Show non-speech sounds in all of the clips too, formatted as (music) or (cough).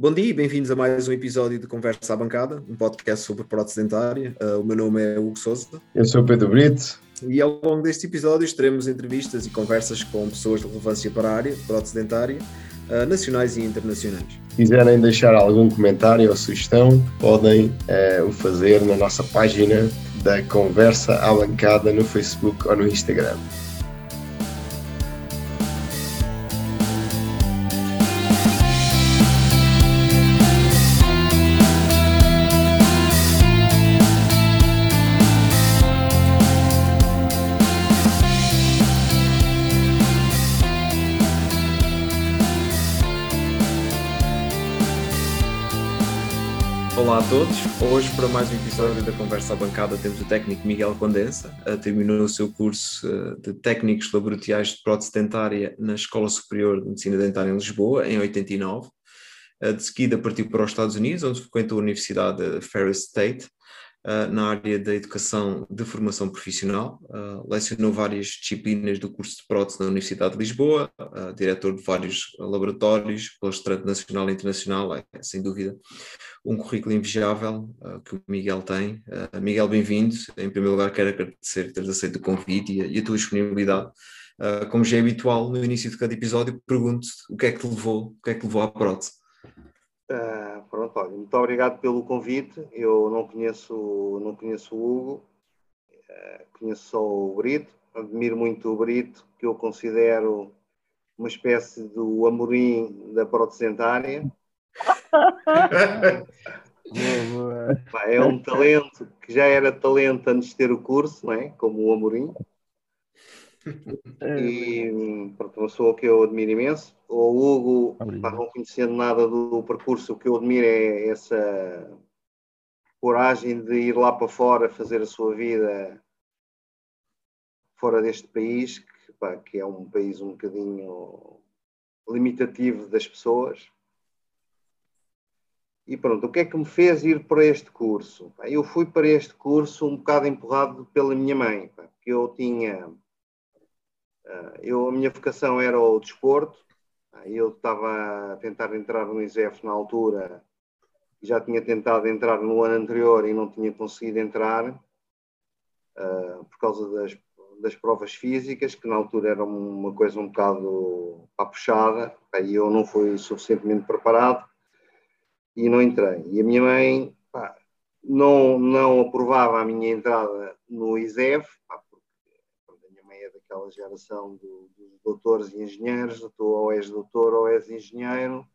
Bom dia e bem-vindos a mais um episódio de Conversa à Bancada, um podcast sobre prótese dentária. Uh, o meu nome é Hugo Souza. Eu sou Pedro Brito. E ao longo deste episódio teremos entrevistas e conversas com pessoas de relevância para a área de prótese dentária, uh, nacionais e internacionais. Se quiserem deixar algum comentário ou sugestão, podem uh, o fazer na nossa página da Conversa à Bancada no Facebook ou no Instagram. Todos. Hoje, para mais um episódio da Conversa à Bancada, temos o técnico Miguel Condensa. Terminou o seu curso uh, de técnicos laboratoriais de prótese dentária na Escola Superior de Medicina Dentária em Lisboa, em 89. Uh, de seguida, partiu para os Estados Unidos, onde frequentou a Universidade Ferris State, uh, na área da educação de formação profissional. Uh, lecionou várias disciplinas do curso de prótese na Universidade de Lisboa, uh, diretor de vários laboratórios, palestrante nacional e internacional, é, sem dúvida um currículo invejável que o Miguel tem. Miguel, bem-vindo. Em primeiro lugar, quero agradecer teres aceito o convite e a, e a tua disponibilidade. como já é habitual, no início de cada episódio, pergunto-te o que é que te levou, o que é que levou à prótese? Uh, pronto, olha, muito obrigado pelo convite. Eu não conheço, não conheço o Hugo, uh, conheço só o Brito, admiro muito o Brito, que eu considero uma espécie do Amorim da protecentária. (laughs) é um talento que já era talento antes de ter o curso, não é? como o Amorim. É, e pronto, uma pessoa que eu admiro imenso. O Hugo, pá, não conhecendo nada do percurso, o que eu admiro é essa coragem de ir lá para fora fazer a sua vida fora deste país, que, pá, que é um país um bocadinho limitativo das pessoas. E pronto, o que é que me fez ir para este curso? Eu fui para este curso um bocado empurrado pela minha mãe, porque eu tinha eu, a minha vocação era o desporto, ah, eu estava a tentar entrar no ISEF na altura, já tinha tentado entrar no ano anterior e não tinha conseguido entrar uh, por causa das, das provas físicas, que na altura era uma coisa um bocado pá, puxada, e eu não fui suficientemente preparado e não entrei. E a minha mãe pá, não, não aprovava a minha entrada no ISEF, pá, aquela geração do, dos doutores e engenheiros, tu ou és doutor ou és engenheiro,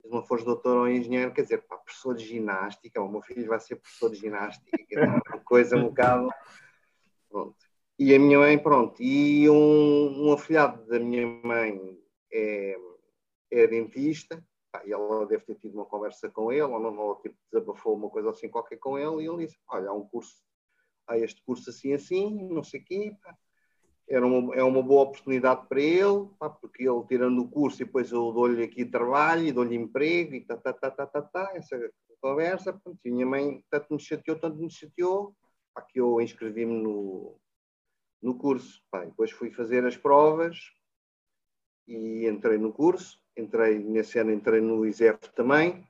se não fores doutor ou engenheiro, quer dizer, pá, professor de ginástica, o meu filho vai ser professor de ginástica, uma (laughs) coisa um bocado. Pronto. E a minha mãe, pronto, e um, um afilhado da minha mãe é, é dentista, pá, e ela deve ter tido uma conversa com ele, ou não, ou tipo, desabafou uma coisa assim qualquer com ele, e ele disse: Olha, há um curso, há este curso assim, assim, não sei o quê, pá, era uma, é uma boa oportunidade para ele, pá, porque ele tirando o curso e depois eu dou-lhe aqui trabalho e dou-lhe emprego e tá, tá, tá, tá, tá, tá, essa conversa. Pronto, e minha mãe tanto me chateou, tanto me chateou, pá, que eu inscrevi-me no, no curso. Pá, depois fui fazer as provas e entrei no curso. Entrei, nesse ano entrei no ISEF também.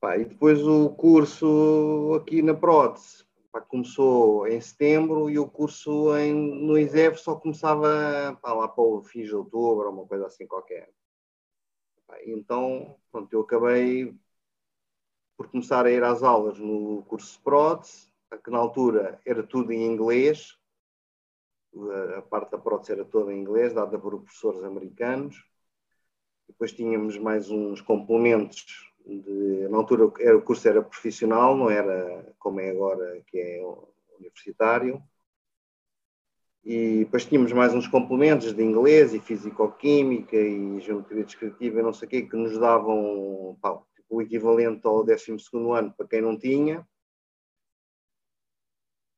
Pá, e depois o curso aqui na prótese pá, começou em setembro e o curso em, no ISEF só começava pá, lá para o fim de outubro, ou uma coisa assim qualquer. Então, pronto, eu acabei por começar a ir às aulas no curso de prótese, que na altura era tudo em inglês, a parte da prótese era toda em inglês, dada por professores americanos. Depois tínhamos mais uns complementos de, na altura era, o curso era profissional, não era como é agora, que é universitário. E depois tínhamos mais uns complementos de inglês e físico-química e geometria descritiva e não sei o quê, que nos davam pá, tipo, o equivalente ao 12 ano para quem não tinha.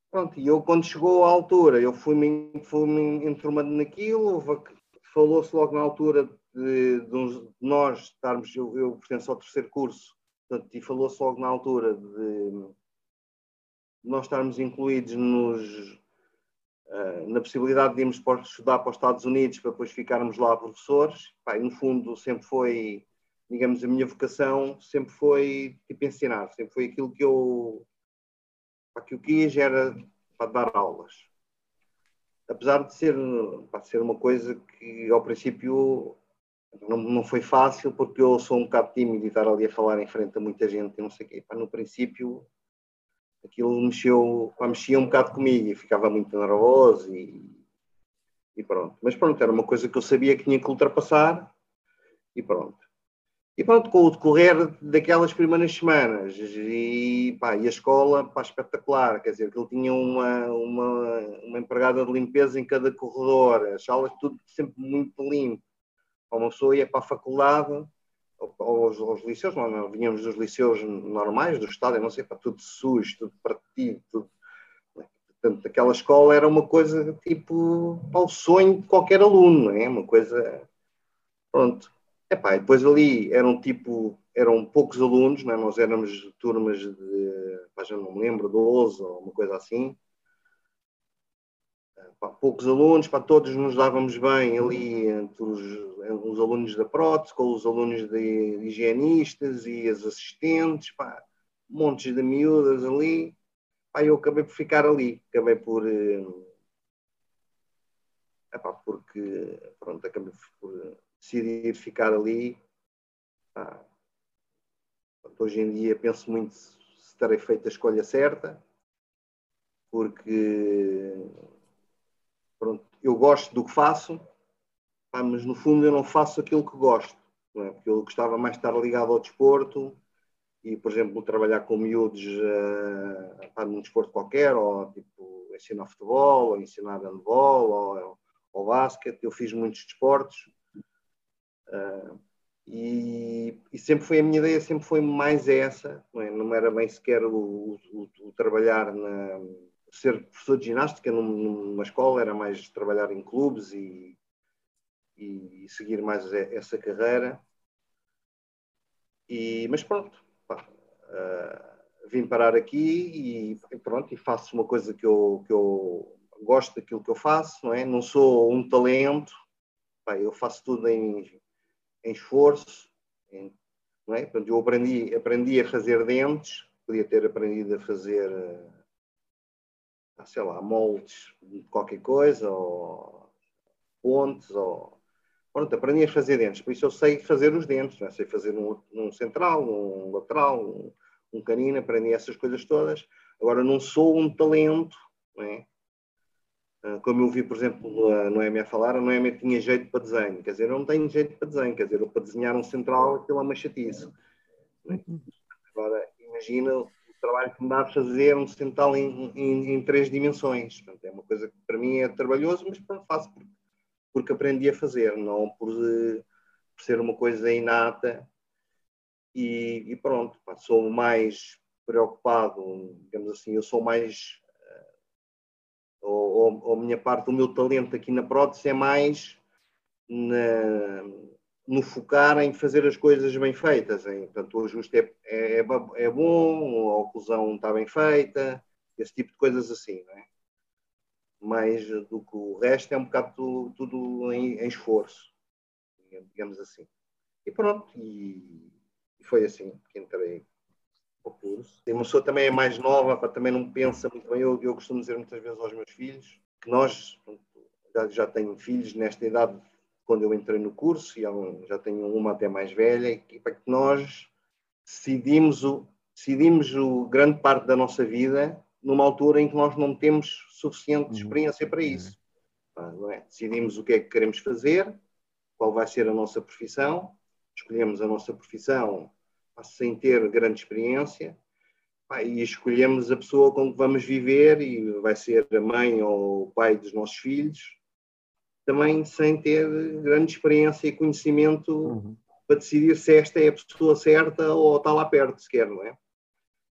Pronto, e eu quando chegou à altura, eu fui-me fui enturmando naquilo, falou-se logo na altura de, de, nós estarmos, eu, eu, pertenço ao terceiro curso, portanto, e falou-se logo na altura de nós estarmos incluídos nos, uh, na possibilidade de irmos para, estudar para os Estados Unidos para depois ficarmos lá professores. Pá, no fundo, sempre foi digamos, a minha vocação sempre foi tipo ensinar, sempre foi aquilo que eu, para que eu quis era para dar aulas. Apesar de ser, para ser uma coisa que ao princípio não, não foi fácil, porque eu sou um bocado tímido e estar ali a falar em frente a muita gente e não sei o quê. Pá, no princípio aquilo mexeu, pá, mexia um bocado comigo e ficava muito nervoso e, e pronto. Mas pronto, era uma coisa que eu sabia que tinha que ultrapassar e pronto. E pronto, com o decorrer daquelas primeiras semanas, e, pá, e a escola, pá, espetacular, quer dizer, que ele tinha uma, uma, uma empregada de limpeza em cada corredor, as salas tudo sempre muito limpo. Uma pessoa ia para a faculdade, ou, aos, aos liceus, não, não, vinhamos dos liceus normais, do Estado, não sei, para tudo sujo, tudo partido, tudo. Portanto, aquela escola era uma coisa tipo para o sonho de qualquer aluno, é? Uma coisa. Pronto. Epá, e depois ali eram tipo, eram poucos alunos, não é? nós éramos turmas de, já não me lembro, 12 ou uma coisa assim. Pá, poucos alunos, para todos nos dávamos bem ali entre os, os alunos da prótese, com os alunos de, higienistas e as assistentes, pá, montes de miúdas ali. Pá, eu acabei por ficar ali, acabei por. Eh, epá, porque, pronto, acabei por decidir ficar ali. Ah, hoje em dia penso muito se terei feito a escolha certa, porque pronto, eu gosto do que faço, mas no fundo eu não faço aquilo que gosto, é? porque eu gostava mais de estar ligado ao desporto e, por exemplo, trabalhar com miúdos uh, num desporto qualquer, ou tipo ensinar futebol, ou ensinar handball, ou, ou basquete. Eu fiz muitos desportos Uh, e, e, sempre foi a minha ideia, sempre foi mais essa, não, é? não era bem sequer o, o, o, trabalhar na ser professor de ginástica numa escola, era mais trabalhar em clubes e, e, seguir mais essa carreira. E, mas pronto, pá, uh, vim parar aqui e pronto, e faço uma coisa que eu, que eu gosto daquilo que eu faço, não é? Não sou um talento, pá, eu faço tudo em em esforço. Em, não é? Portanto, eu aprendi, aprendi a fazer dentes, podia ter aprendido a fazer, ah, sei lá, moldes de qualquer coisa, ou pontes, ou... Pronto, aprendi a fazer dentes, por isso eu sei fazer os dentes, é? sei fazer um, um, central, um lateral, um, um canino, aprendi essas coisas todas. Agora, não sou um talento, não é? Ah, como eu vi, por exemplo, a Noémia a falar, a Noémia tinha jeito para desenho. Quer dizer, eu não tenho jeito para desenho. Quer dizer, eu, para desenhar um central, aquilo é uma chatice. Agora, imagina trabalho que me dá a fazer um central em, em, em, três dimensões. Portanto, é uma coisa que para mim é trabalhoso, mas pronto, faço porque, porque aprendi a fazer, não por, por ser uma coisa inata. E, e pronto, pá, sou mais preocupado, digamos assim, eu sou mais ou, ou, a minha parte, o meu talento aqui na prótese é mais na, no focar em fazer as coisas bem feitas. Em, portanto, o ajuste é, é, é bom, a oclusão está bem feita, esse tipo de coisas assim, não é? Mais do que o resto é um bocado tudo, tudo em, em, esforço, digamos assim. E pronto, e, e foi assim que entrei curso. E uma pessoa também é mais nova, também não pensa muito bem. Eu, eu costumo dizer muitas vezes aos meus filhos que nós, já, já tenho filhos nesta idade, quando eu entrei no curso, e já tenho uma até mais velha, e para que nós decidimos, o, decidimos o grande parte da nossa vida numa altura em que nós não temos suficiente uhum. experiência para isso. Não é? Decidimos o que é que queremos fazer, qual vai ser a nossa profissão, escolhemos a nossa profissão sem ter grande experiência, e escolhemos a pessoa com que vamos viver, e vai ser a mãe ou o pai dos nossos filhos, também sem ter grande experiência e conhecimento uhum. para decidir se esta é a pessoa certa ou está lá perto sequer, não é?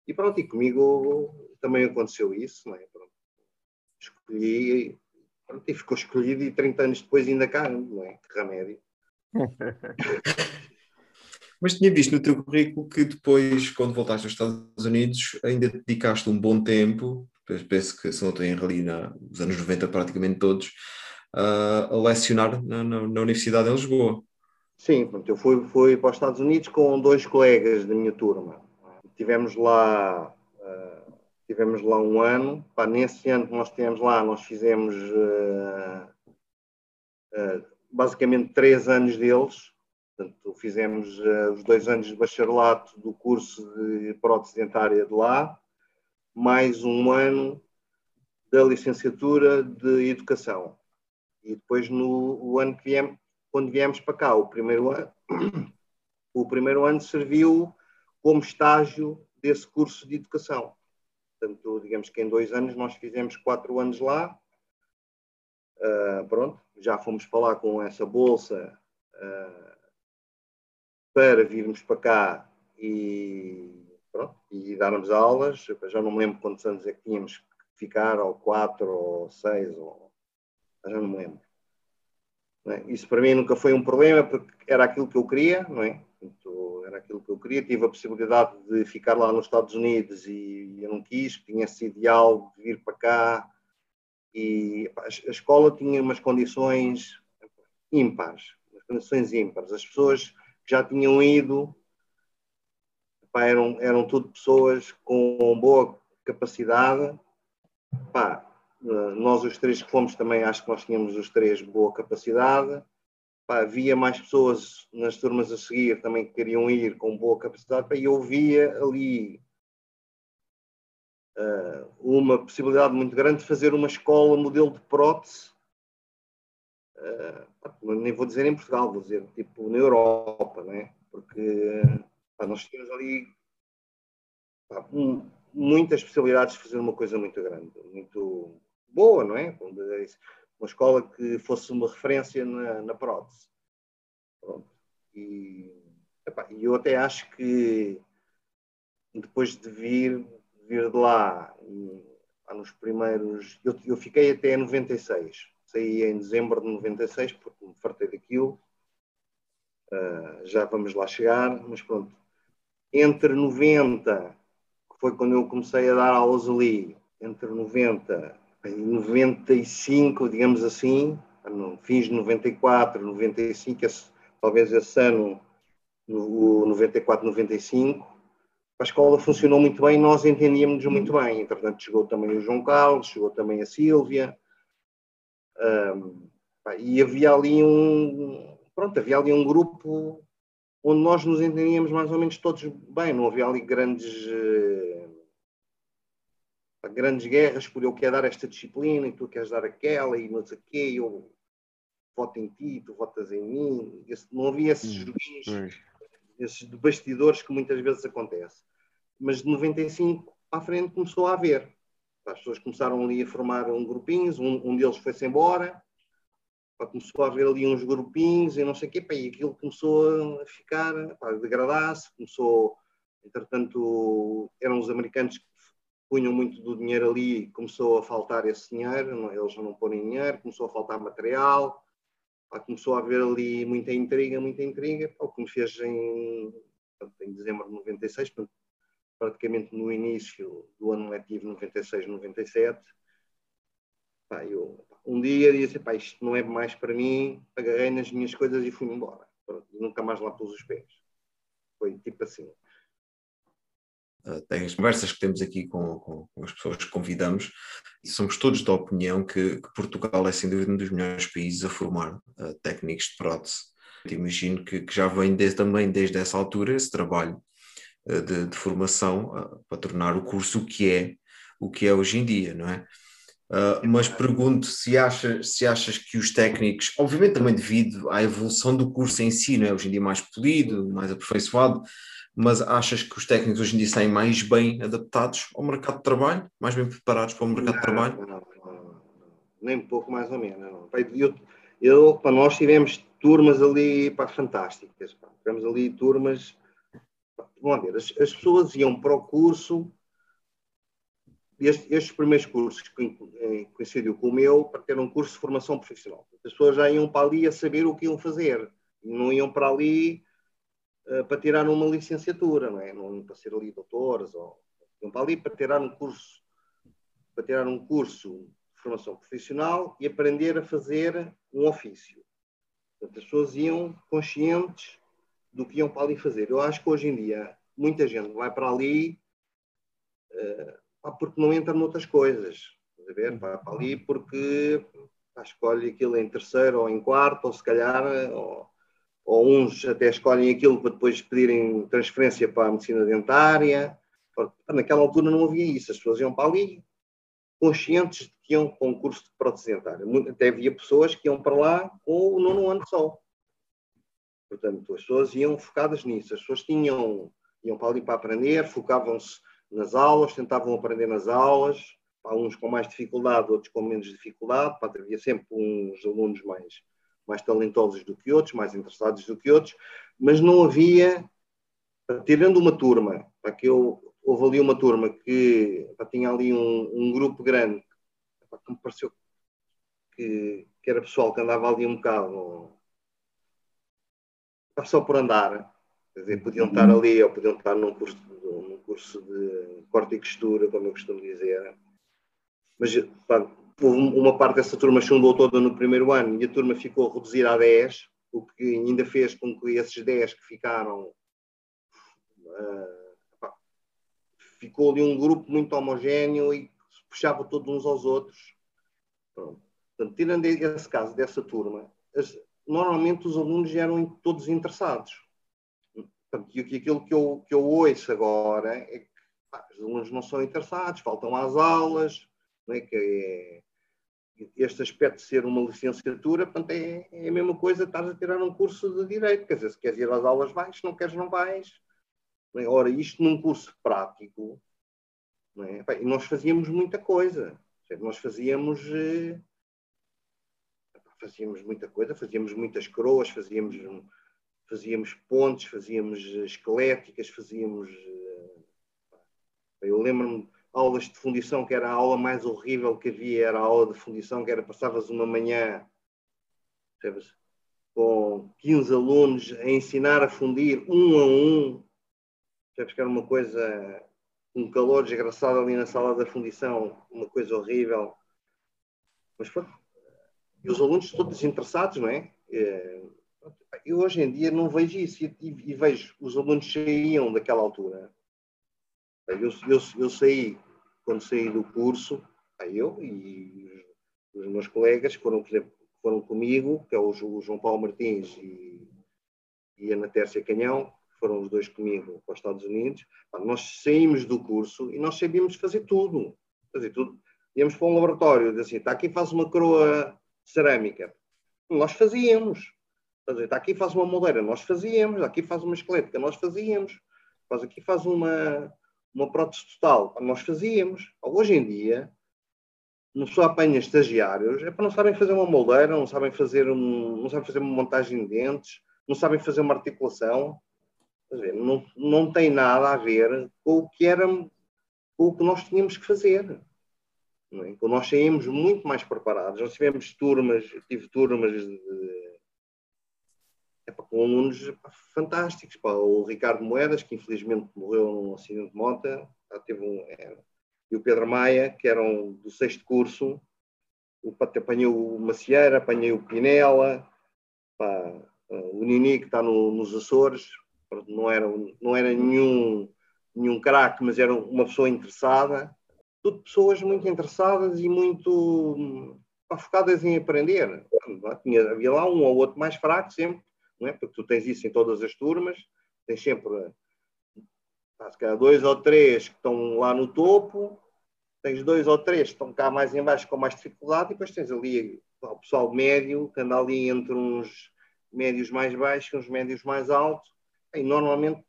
E pronto, e comigo também aconteceu isso, não é? Pronto. Escolhi, pronto, e ficou escolhido e 30 anos depois ainda cá, não é? Que remédio. (laughs) Mas tinha visto no teu currículo que depois, quando voltaste aos Estados Unidos, ainda dedicaste um bom tempo, penso que se não estou ali nos anos 90 praticamente todos, uh, a lecionar na, na, na, Universidade de Lisboa. Sim, eu fui, fui para os Estados Unidos com dois colegas da minha turma. Tivemos lá, uh, tivemos lá um ano. Pá, nesse ano que nós tivemos lá, nós fizemos uh, basicamente três anos deles. Portanto, fizemos os dois anos de bacharelato do curso de prótese dentária de lá, mais um ano da licenciatura de educação. E depois, no ano que viemos, quando viemos para cá, o primeiro ano, (coughs) o primeiro ano serviu como estágio desse curso de educação. Portanto, digamos que em dois anos nós fizemos quatro anos lá. Uh, pronto, já fomos lá com essa bolsa uh, para virmos para cá e, pronto, e darmos aulas. Já não me lembro quantos anos é que tínhamos que ficar, ou quatro, ou seis, ou... já não me lembro. É? Isso para mim nunca foi um problema, porque era aquilo que eu queria, não é? Portanto, era aquilo que eu queria. Tive a possibilidade de ficar lá nos Estados Unidos e eu não quis, tinha esse ideal de vir para cá. E a escola tinha umas condições ímpares, umas condições ímpares. As pessoas que já tinham ido pá, eram, eram tudo pessoas com boa capacidade. Pá, nós os três que fomos também, acho que nós tínhamos os três boa capacidade. Pá, havia mais pessoas nas turmas a seguir também que queriam ir com boa capacidade, pá, e eu via ali uh, uma possibilidade muito grande de fazer uma escola modelo de prótese, uh, nem vou dizer em Portugal, vou dizer tipo na Europa, né? porque pá, nós tínhamos ali um, muitas possibilidades de fazer uma coisa muito grande, muito boa, não é? Uma escola que fosse uma referência na, na prótese. Pronto. E epá, eu até acho que depois de vir, vir de lá, e, nos primeiros. Eu, eu fiquei até 96. Saí em dezembro de 96 porque me fartei daquilo. Uh, já vamos lá chegar, mas pronto. Entre 90, que foi quando eu comecei a dar aulas ali, entre 90 em 95, digamos assim, no fins de 94, 95, esse, talvez esse ano, no 94, 95, a escola funcionou muito bem, nós entendíamos muito bem. Entretanto, chegou também o João Carlos, chegou também a Sílvia, um, e havia ali um, pronto, havia ali um grupo onde nós nos entendíamos mais ou menos todos bem, não havia ali grandes grandes guerras por eu quero dar esta disciplina e tu queres dar aquela e não sei o quê, eu voto em ti, tu votas em mim. Esse, não havia esses hum, joguinhos, esses de bastidores que muitas vezes acontece. Mas de 95 à frente começou a haver. As pessoas começaram ali a formar um grupinhos, um, um deles foi-se embora, começou a haver ali uns grupinhos e não sei o quê, pá, e aquilo começou a ficar, a degradar-se, começou, entretanto, eram os americanos que punham muito do dinheiro ali, começou a faltar esse dinheiro, eles não põem dinheiro, começou a faltar material, começou a haver ali muita intriga, muita intriga, o que me fez em, em dezembro de 96, praticamente no início do ano letivo 96, 97, pá, eu um dia disse, pá, isto não é mais para mim, agarrei nas minhas coisas e fui-me embora. Pronto, nunca mais lá pus os pés. Foi tipo assim. Uh, as conversas que temos aqui com, com, com, as pessoas que convidamos, e somos todos da opinião que, que, Portugal é sem dúvida um dos melhores países a formar uh, técnicos de prótese. Eu imagino que, que já vem desde, também desde essa altura esse trabalho uh, de, de, formação para tornar o curso o que é, o que é hoje em dia, não é? Mas pergunto se achas, se achas que os técnicos, obviamente também devido à evolução do curso em si, não é? hoje em dia mais polido, mais aperfeiçoado, mas achas que os técnicos hoje em dia saem mais bem adaptados ao mercado de trabalho, mais bem preparados para o mercado de trabalho? Não, não, não, nem um pouco mais ou menos. Eu, eu, para nós tivemos turmas ali para fantásticas, pá. tivemos ali turmas. Vamos ver, as, as, pessoas iam para o curso, estes, estes primeiros cursos que coincidiu com o meu, para ter um curso de formação profissional. As pessoas já iam para ali a saber o que iam fazer, não iam para ali eh, para tirar uma licenciatura, não é? Não para ser ali doutores, ou iam para ali para tirar um curso, para tirar um curso de formação profissional e aprender a fazer um ofício. Portanto, as pessoas iam conscientes do que iam para ali fazer. Eu acho que hoje em dia muita gente vai para ali uh, porque não entra noutras coisas. A ver? Vai para ali porque pá, escolhe aquilo em terceiro ou em quarto, ou se calhar, ou, ou uns até escolhem aquilo para depois pedirem transferência para a medicina dentária. Naquela altura não havia isso, as pessoas iam para ali conscientes de que iam para um curso de prótese dentária. Até havia pessoas que iam para lá com o nono ano só. Portanto, as pessoas iam focadas nisso. As pessoas tinham, iam para ali para aprender, focavam-se nas aulas, tentavam aprender nas aulas, para uns com mais dificuldade, outros com menos dificuldade. Havia sempre uns alunos mais, mais talentosos do que outros, mais interessados do que outros, mas não havia, tirando uma turma, para que eu houve ali uma turma que pá, tinha ali um, um grupo grande pá, que me pareceu que, que, era pessoal que andava ali um bocado pá, só por andar. Quer dizer, podiam estar uhum. ali ou podiam estar num curso, curso de corte e costura, como eu costumo dizer. Mas uma parte dessa turma chumbou toda no primeiro ano e a turma ficou reduzida a 10, o que ainda fez com que esses 10 que ficaram. Uh, ficou ali um grupo muito homogéneo e se puxava todos uns aos outros. Pronto. Portanto, tirando esse caso dessa turma, as, normalmente os alunos eram todos interessados. Portanto, e aquilo que eu, que eu ouço agora é que pá, os alunos não são interessados, faltam às aulas, não é? que é, este aspecto de ser uma licenciatura, portanto, é, é a mesma coisa estás a tirar um curso de Direito. Quer dizer, se queres ir às aulas vais, se não queres não vais. É? Ora, isto num curso prático, é? Bem, nós fazíamos muita coisa. Nós fazíamos, eh, fazíamos muita coisa, fazíamos muitas croas, fazíamos, fazíamos pontes, fazíamos esqueléticas, fazíamos. Eh, eu lembro-me aulas de fundição, que era a aula mais horrível que havia, era a aula de fundição, que era passavas uma manhã sabes, com 15 alunos a ensinar a fundir um a um Sabes que era uma coisa, um calor desgraçado ali na sala da fundição, uma coisa horrível. Mas pronto, e os alunos todos desinteressados, não é? Eu hoje em dia não vejo isso e, e vejo os alunos saíam daquela altura. Eu, eu, eu saí, quando saí do curso, eu e os meus colegas foram, por exemplo, foram comigo, que é o João Paulo Martins e, e a Ana Tércia Canhão, foram os dois comigo para os Estados Unidos, nós saímos do curso e nós sabíamos fazer tudo. Fazer tudo. Íamos para um laboratório, assim, está aqui faz uma coroa cerâmica. Nós fazíamos. Está aqui faz uma moldeira, nós fazíamos. Aqui faz uma esquelética, nós fazíamos. Faz aqui faz uma, uma prótese total, nós fazíamos. Hoje em dia, não só apanha estagiários, é para não sabem fazer uma moldeira, não sabem fazer, um, não sabem fazer uma montagem de dentes, não sabem fazer uma articulação dizer, não, não tem nada a ver com o que era, com o que nós tínhamos que fazer. É? Nós saímos muito mais preparados. Nós tivemos turmas, tive turmas de, é, com alunos fantásticos. Pá. O Ricardo Moedas, que infelizmente morreu num acidente de moto, teve um, é, e o Pedro Maia, que eram do sexto curso. O, apanhei o Macieira, apanhei o Pinela, o Nini, que está no, nos Açores, não era, não era nenhum, nenhum craque, mas era uma pessoa interessada. Tudo pessoas muito interessadas e muito focadas em aprender. Tinha, havia lá um ou outro mais fraco sempre, é? porque tu tens isso em todas as turmas, tens sempre se dois ou três que estão lá no topo, tens dois ou três que estão cá mais embaixo com mais dificuldade, e depois tens ali o pessoal médio, que anda ali entre uns médios mais baixos e uns médios mais altos, e normalmente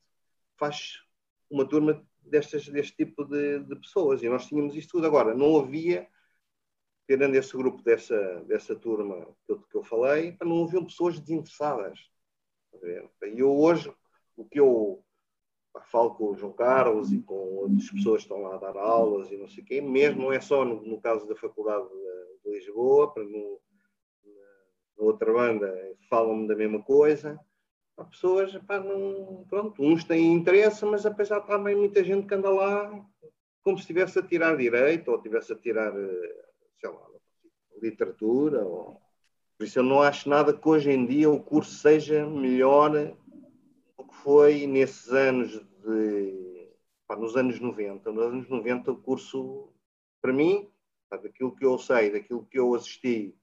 faz uma turma destas, deste tipo de, de, pessoas. E nós tínhamos isto tudo. Agora, não havia, tirando esse grupo dessa, dessa turma que eu, que eu falei, não haviam pessoas desinteressadas. E eu hoje, o que eu falo com o João Carlos e com outras pessoas que estão lá a dar aulas e não sei quê, mesmo não é só no, no caso da Faculdade de, Lisboa, para na outra banda falam-me da mesma coisa, Há pessoas, pá, não, pronto, uns têm interesse, mas apesar de também muita gente que anda lá como se estivesse a tirar direito ou estivesse a tirar, eh, sei lá, literatura. Ou... Por isso eu não acho nada que hoje em dia o curso seja melhor do que foi nesses anos de. Pá, nos anos 90. Nos anos 90 o curso, para mim, pá, daquilo que eu sei, daquilo que eu assisti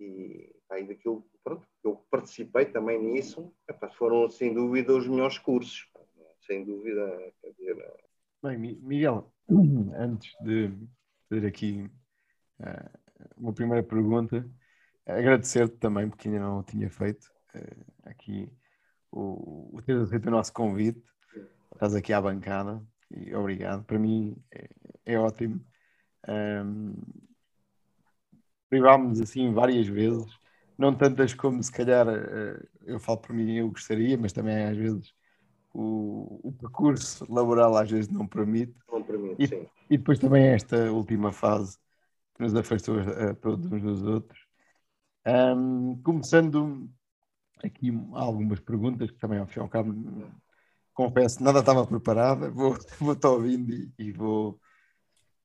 e, pá, daquilo pronto, que eu participei também nisso, pá, foram sem dúvida os melhores cursos. Sem dúvida. Dizer, Bem, Miguel, antes de fazer aqui uh, uma primeira pergunta, agradecer-te também, porque ainda não o tinha feito, uh, aqui o, o ter aceito o nosso convite, estás aqui à bancada, e obrigado, para mim é, é ótimo. Um, privámos assim várias vezes, não tantas como se calhar uh, eu falo por mim eu gostaria, mas também às vezes o, o percurso laboral às vezes não permite. Não permite, e, sim. E depois também esta última fase que nos afastou a, todos uns dos outros. Um, começando aqui algumas perguntas que também ao fim e ao cabo confesso, nada estava preparada, (laughs) vou, estar ouvindo e, e vou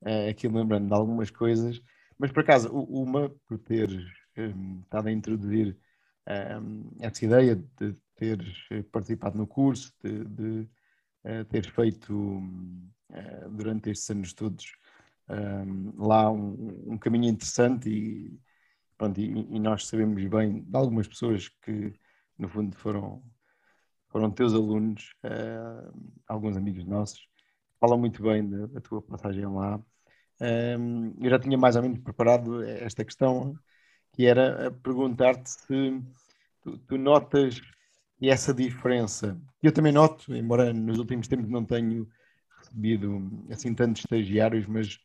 uh, aqui lembrando de algumas coisas, mas por acaso, uma, por ter um, estado a introduzir um, essa ideia de teres eh, participado no curso, de, de uh, teres feito uh, durante estes anos todos um, lá um, um, caminho interessante e, pronto, e, e, nós sabemos bem de algumas pessoas que no fundo foram, foram teus alunos, uh, alguns amigos nossos, falam muito bem da, da tua passagem lá. Eu já tinha mais ou menos preparado esta questão, que era perguntar-te se tu, tu notas essa diferença, eu também noto, embora nos últimos tempos não tenho recebido assim tantos estagiários, mas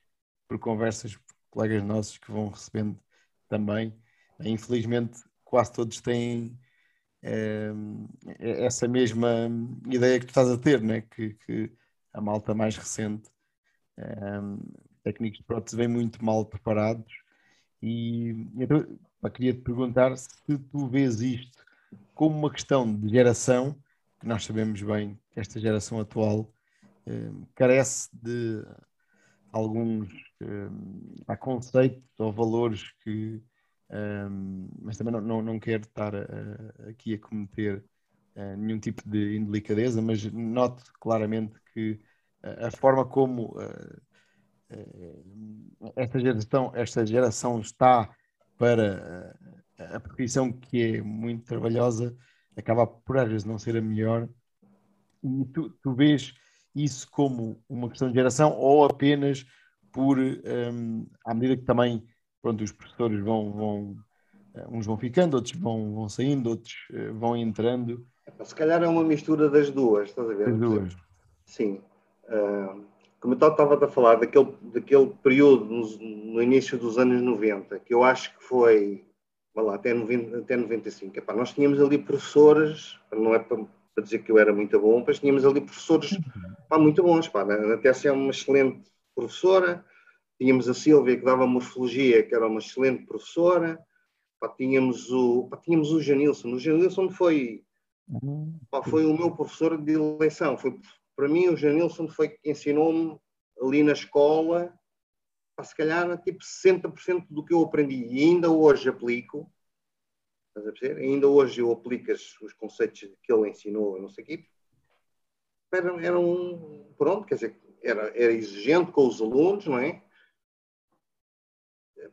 por conversas colegas nossos que vão recebendo também, infelizmente quase todos têm é, essa mesma ideia que tu estás a ter, né? que, que a malta mais recente, é, técnicos de prótese, vêm muito mal preparados. E então, queria te perguntar se tu vês isto como uma questão de geração, que nós sabemos bem que esta geração atual eh, carece de alguns eh, conceitos ou valores que, eh, mas também não, não, não quero estar aqui a cometer eh, nenhum tipo de indelicadeza, mas note claramente que a forma como eh, eh, esta geração, esta geração está para a profissão que é muito trabalhosa acaba por às vezes não ser a melhor. E tu, tu vês isso como uma questão de geração ou apenas por, um, à medida que também pronto, os professores vão, vão eh, uns vão ficando, outros vão, vão saindo, outros uh, vão entrando. Se calhar é uma mistura das duas, estás a ver? Das duas. Sim. Uh, como eu estava a falar daquele, daquele período no, no, início dos anos 90, que eu acho que foi lá, até, 90, até 95. Epá, nós tínhamos ali professores, não é para, para, dizer que eu era muito bom, mas tínhamos ali professores pá, muito bons. Pá, até ser uma excelente professora. Tínhamos a Silvia, que dava morfologia, que era uma excelente professora. Pá, tínhamos, o, pá, tínhamos o Janilson. O Janilson foi, pá, foi o meu professor de eleição. Foi, para mim, o Janilson foi que ensinou-me ali na escola se calhar tipo 60% do que eu aprendi e ainda hoje aplico, estás a perceber? Ainda hoje eu aplico os conceitos que ele ensinou, não sei o quê. Era, era um, pronto, quer dizer, era, era exigente com os alunos, não é?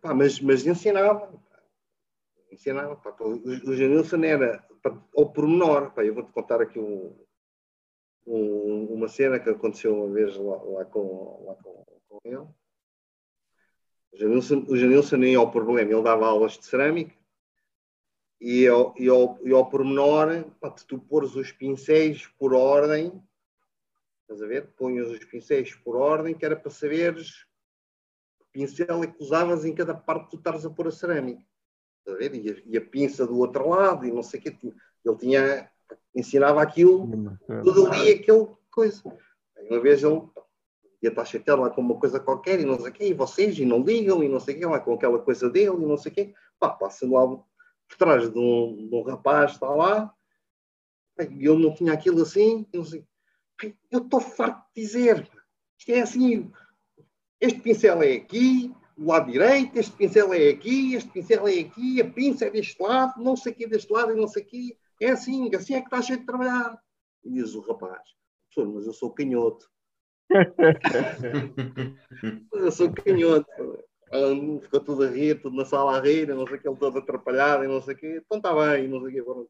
Pá, mas, mas ensinava. Ensinava. Pá, o, o Janilson era pá, ao pormenor. Pá, eu vou-te contar aqui um, um, uma cena que aconteceu uma vez lá, lá, com, lá com, com ele. O Janilson, o Janilson nem ao problema, ele dava aulas de cerâmica e ao, e ao, e ao pormenor, pá, tu pôres os pincéis por ordem, estás a ver? Punhas os pincéis por ordem, que era para saberes que pincel é que usavas em cada parte que tu estás a pôr a cerâmica. Estás a ver? E a, e a pinça do outro lado, e não sei o quê. Ele tinha, ensinava aquilo, todo ali aquele coisa. Uma vez ele e está chateado lá com uma coisa qualquer e não sei o quê, e vocês, e não ligam, e não sei o quê, lá com aquela coisa dele, e não sei o quê. Pá, passa lá por trás de um, de um rapaz, está lá, e ele não tinha aquilo assim, eu eu estou farto de dizer, isto é assim, este pincel é aqui, do lado direito, este pincel é aqui, este pincel é aqui, a pinça é deste lado, não sei aqui deste lado e não sei aqui. É assim, assim é que está cheio de trabalhar. E diz o rapaz, mas eu sou canhoto. (laughs) eu sou canhoto. Ficou tudo a rir, tudo na sala a rir, não sei o que, ele todo atrapalhado e não sei o quê. Então está bem, não sei o quê.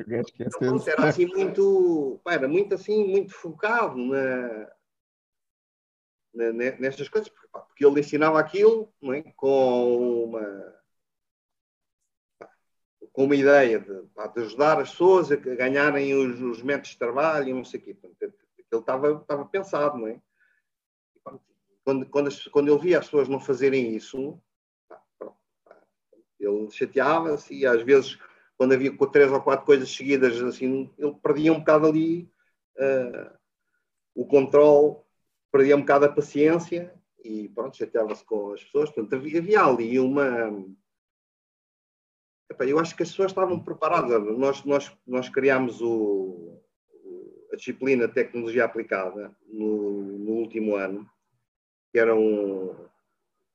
Então, era assim muito, era muito assim, muito focado na, na, nestas coisas, porque ele ensinava aquilo é? com uma com uma ideia de, de, ajudar as pessoas a ganharem os, os métodos de trabalho e não sei o quê. Portanto, ele estava, estava pensado, não é? Quando, quando, quando ele via as pessoas não fazerem isso, ele chateava-se e às vezes quando havia três ou quatro coisas seguidas, assim, ele perdia um bocado ali uh, o controle, perdia um bocado a paciência e pronto, chateava-se com as pessoas. Portanto, havia, havia ali uma. Epá, eu acho que as pessoas estavam preparadas. Nós, nós, nós criámos o, a disciplina Tecnologia Aplicada no, no último ano, que era um.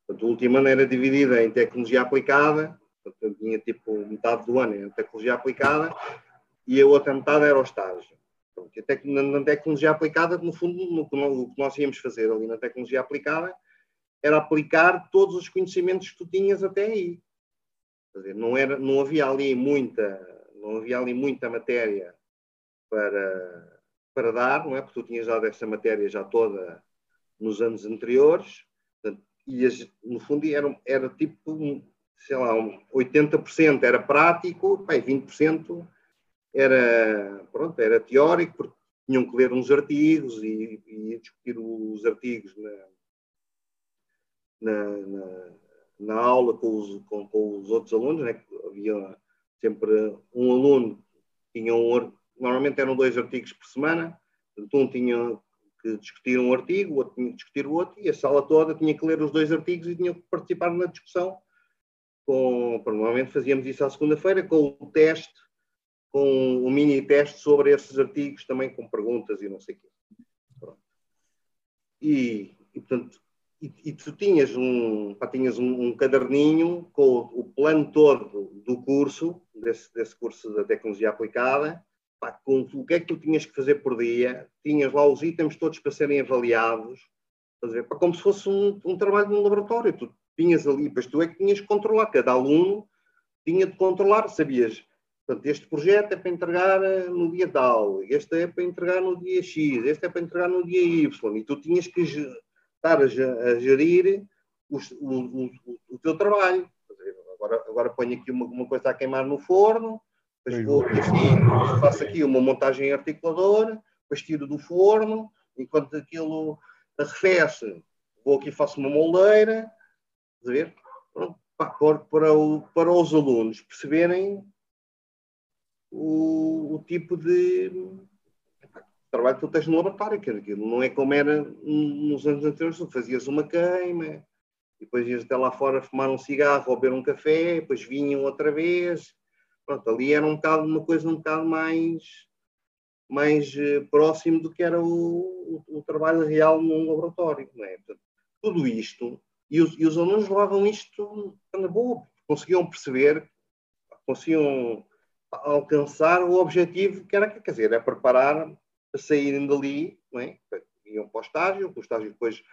Portanto, o último ano era dividida em Tecnologia Aplicada Portanto, tinha tipo metade do ano em tecnologia aplicada e a outra metade era o estágio. Pronto, até na, na tecnologia aplicada, no fundo, no, no, o que nós íamos fazer ali na tecnologia aplicada era aplicar todos os conhecimentos que tu tinhas até aí. Dizer, não, era, não havia ali muita, não havia ali muita matéria para, para dar, não é? Porque tu tinhas dado essa matéria já toda nos anos anteriores, e no fundo era, era tipo sei lá, 80% era prático, bem, 20% era, pronto, era teórico, porque tinham que ler uns artigos e, e discutir os artigos na, na, na, na aula com os, com, com, os outros alunos, né? havia sempre um aluno, tinha um, normalmente eram dois artigos por semana, um tinha que discutir um artigo, o outro tinha que discutir o outro, e a sala toda tinha que ler os dois artigos e tinha que participar na discussão com, normalmente fazíamos isso à segunda-feira, com o teste, com um mini teste sobre esses artigos, também com perguntas e não sei o quê. Pronto. E, e, portanto, e, e, tu tinhas um, pá, tinhas um, um, caderninho com o, o, plano todo do curso, desse, desse curso da tecnologia aplicada, pá, com o que é que tu tinhas que fazer por dia, tinhas lá os itens todos para serem avaliados, fazer, pá, como se fosse um, um trabalho num laboratório. Tu tinhas ali, pois tu é que tinhas que controlar, cada aluno tinha de controlar, sabias, portanto, este projeto é para entregar eh, no dia tal, este é para entregar no dia X, este é para entregar no dia Y, e tu tinhas que estar a, gerir o, o, o teu trabalho. Agora, agora ponho aqui uma, uma, coisa a queimar no forno, depois vou aqui, faço aqui uma montagem articuladora, depois tiro do forno, enquanto aquilo arrefece, vou aqui faço uma moldeira, ver? Para, para, o, para os alunos perceberem o, o tipo de trabalho que tu tens no laboratório, que aquilo não é como era nos anos anteriores, tu fazias uma queima, depois ias até lá fora fumar um cigarro ou beber um café, depois vinham outra vez. Pronto, ali era um bocado uma coisa um bocado mais, mais uh, próximo do que era o, o, o, trabalho real num laboratório. Não é? Portanto, tudo isto e os, e os alunos levavam isto na boa, conseguiam perceber, conseguiam alcançar o objetivo que era, quer dizer, é preparar a saírem dali, não é? iam para o estágio, o estágio depois,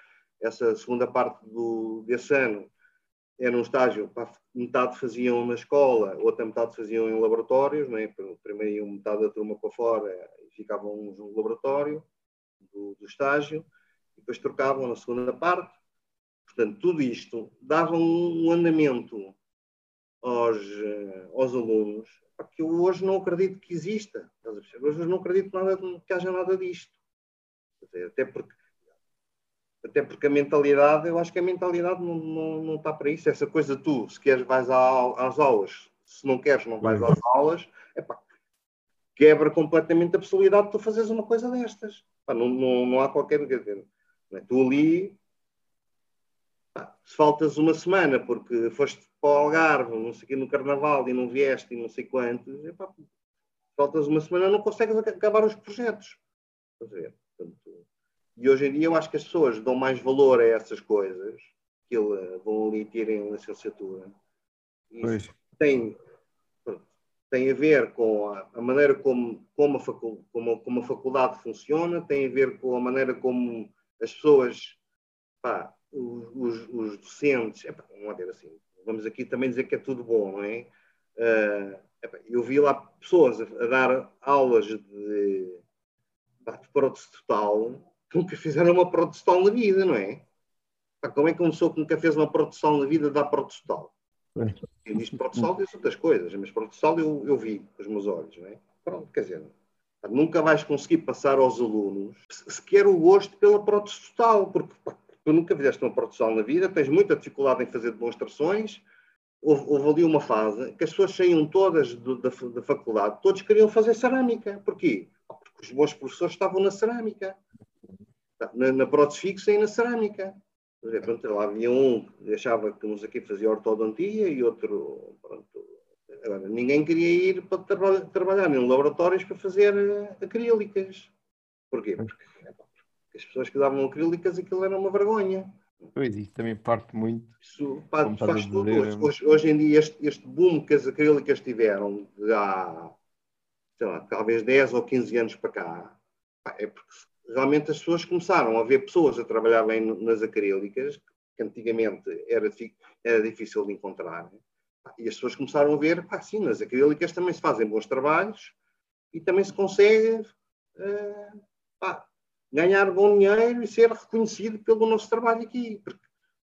essa segunda parte do, desse ano, era um estágio, metade faziam na escola, outra metade faziam em laboratórios, não é? primeiro iam metade da turma para fora e ficavam no laboratório do, do estágio, e depois trocavam na segunda parte, Portanto, tudo isto dava um andamento aos, eh, aos alunos que eu hoje não acredito que exista. Hoje não acredito nada, que haja nada disto. Até porque, até porque a mentalidade, eu acho que a mentalidade não, não, não está para isso. Essa coisa, tu, se queres, vais às aulas, se não queres, não vais às aulas, epá, quebra completamente a possibilidade de tu fazeres uma coisa destas. Epá, não, não, não há qualquer. É? Tu ali se faltas uma semana porque foste para o Algarve, não sei o no Carnaval e não vieste e não sei quantos, epá, faltas uma semana não consegues acabar os projetos. Portanto, e hoje em dia eu acho que as pessoas dão mais valor a essas coisas ele vão ali terem licenciatura. Isso tem, tem a ver com a, a maneira como, como, a facu, como, como a faculdade funciona, tem a ver com a maneira como as pessoas, pá, os, os, os docentes, epá, vamos ver assim, vamos aqui também dizer que é tudo bom, não é? Uh, epá, eu vi lá pessoas a, a dar aulas de, pá, de prótese total que nunca fizeram uma prótese total na vida, não é? Como é que uma pessoa que nunca fez uma prótese total na vida dá? Pois. Quem diz prótese total diz outras coisas, mas prótese total eu, eu vi com os meus olhos, não é? Pronto, quer dizer, nunca vais conseguir passar aos alunos sequer o gosto pela prótese total, porque pá, tu nunca fizeste uma prótese total na vida, tens muita dificuldade em fazer demonstrações. Houve, houve ali uma fase que as pessoas saíam todas do, da, da faculdade, todos queriam fazer cerâmica. Porquê? Porque os bons professores estavam na cerâmica, na, na prótese fixa e na cerâmica. Exemplo, Pronto, lá havia um que achava que nos aqui fazia ortodontia e outro. Pronto, agora, ninguém queria ir para traba trabalhar em laboratórios para fazer eh, acrílicas. Porquê? Porque, porque as pessoas que davam acrílicas aquilo era uma vergonha. Pois, isso também parte muito. Isso pá, faz tudo. dizer, Hoje, hoje, hoje em dia, este, este boom que as acrílicas tiveram de há, sei lá, talvez 10 ou 15 anos para cá, pá, é porque realmente as pessoas começaram a ver pessoas a trabalhar bem nas acrílicas, que antigamente era, era difícil de encontrar, né? e as pessoas começaram a ver, pá, sim, nas acrílicas também se fazem bons trabalhos e também se consegue uh, pá, ganhar bom dinheiro e ser reconhecido pelo nosso trabalho aqui. Porque,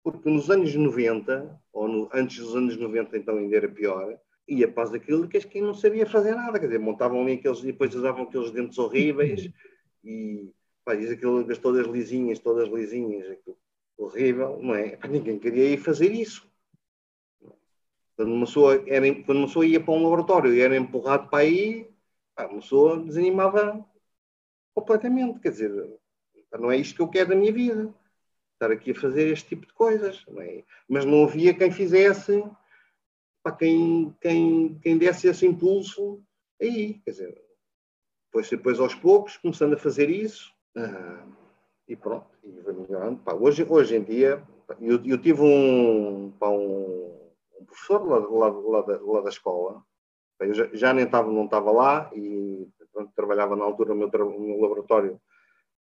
porque nos anos 90, ou no, antes dos anos 90 então ainda era pior, ia para as acrílicas quem não sabia fazer nada, quer dizer, montavam ali aqueles, e depois usavam aqueles dentes horríveis (laughs) e pá, diz aquelas todas lisinhas, todas lisinhas, aquilo horrível, não é? Ninguém queria ir fazer isso. Quando uma, pessoa era, quando uma pessoa ia para um laboratório e era empurrado para aí, pá, uma pessoa desanimava completamente. Quer dizer, não é isto que eu quero da minha vida. Estar aqui a fazer este tipo de coisas. Não é? Mas não havia quem fizesse, pá, quem, quem, quem desse esse impulso aí. Quer dizer, depois, depois aos poucos, começando a fazer isso, ah, e pronto, e vai melhorando. Pá, hoje, hoje em dia, eu, eu tive um, pá, um, um, professor lá, lá, lá, da, lá da escola, pá, eu já, já, nem estava, não estava lá e pronto, trabalhava na altura no meu, meu laboratório,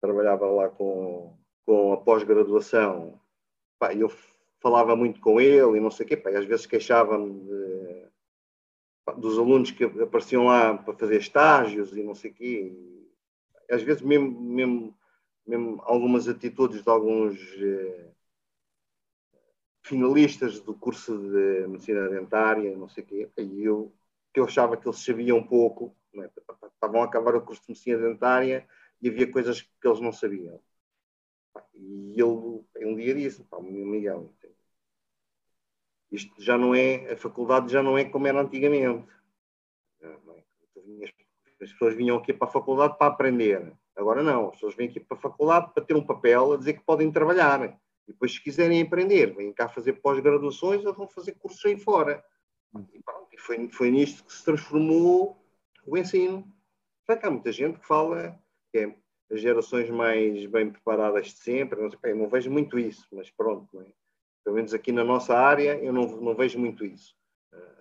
trabalhava lá com, com a pós-graduação, eu falava muito com ele e não sei o quê, pá, às vezes queixava-me dos alunos que apareciam lá para fazer estágios e não sei o quê, às vezes mesmo, mesmo, mesmo algumas atitudes de alguns eh, finalistas do curso de medicina dentária, não sei o quê, e eu, que eu achava que eles sabiam um pouco, é? estavam a acabar o curso de medicina dentária e havia coisas que eles não sabiam. E ele um dia disse, pá, meu Miguel, isto já não é, a faculdade já não é como era antigamente. As pessoas vinham aqui para a faculdade para aprender. Agora não, as pessoas vêm aqui para a faculdade para ter um papel a dizer que podem trabalhar. E depois, se quiserem aprender, vêm cá fazer pós-graduações ou vão fazer cursos aí fora. E, pronto, foi, foi nisto que se transformou o ensino. Que há muita gente que fala que é as gerações mais bem preparadas de sempre. Não, sei, eu não vejo muito isso, mas pronto. É? Pelo menos aqui na nossa área, eu não, não vejo muito isso.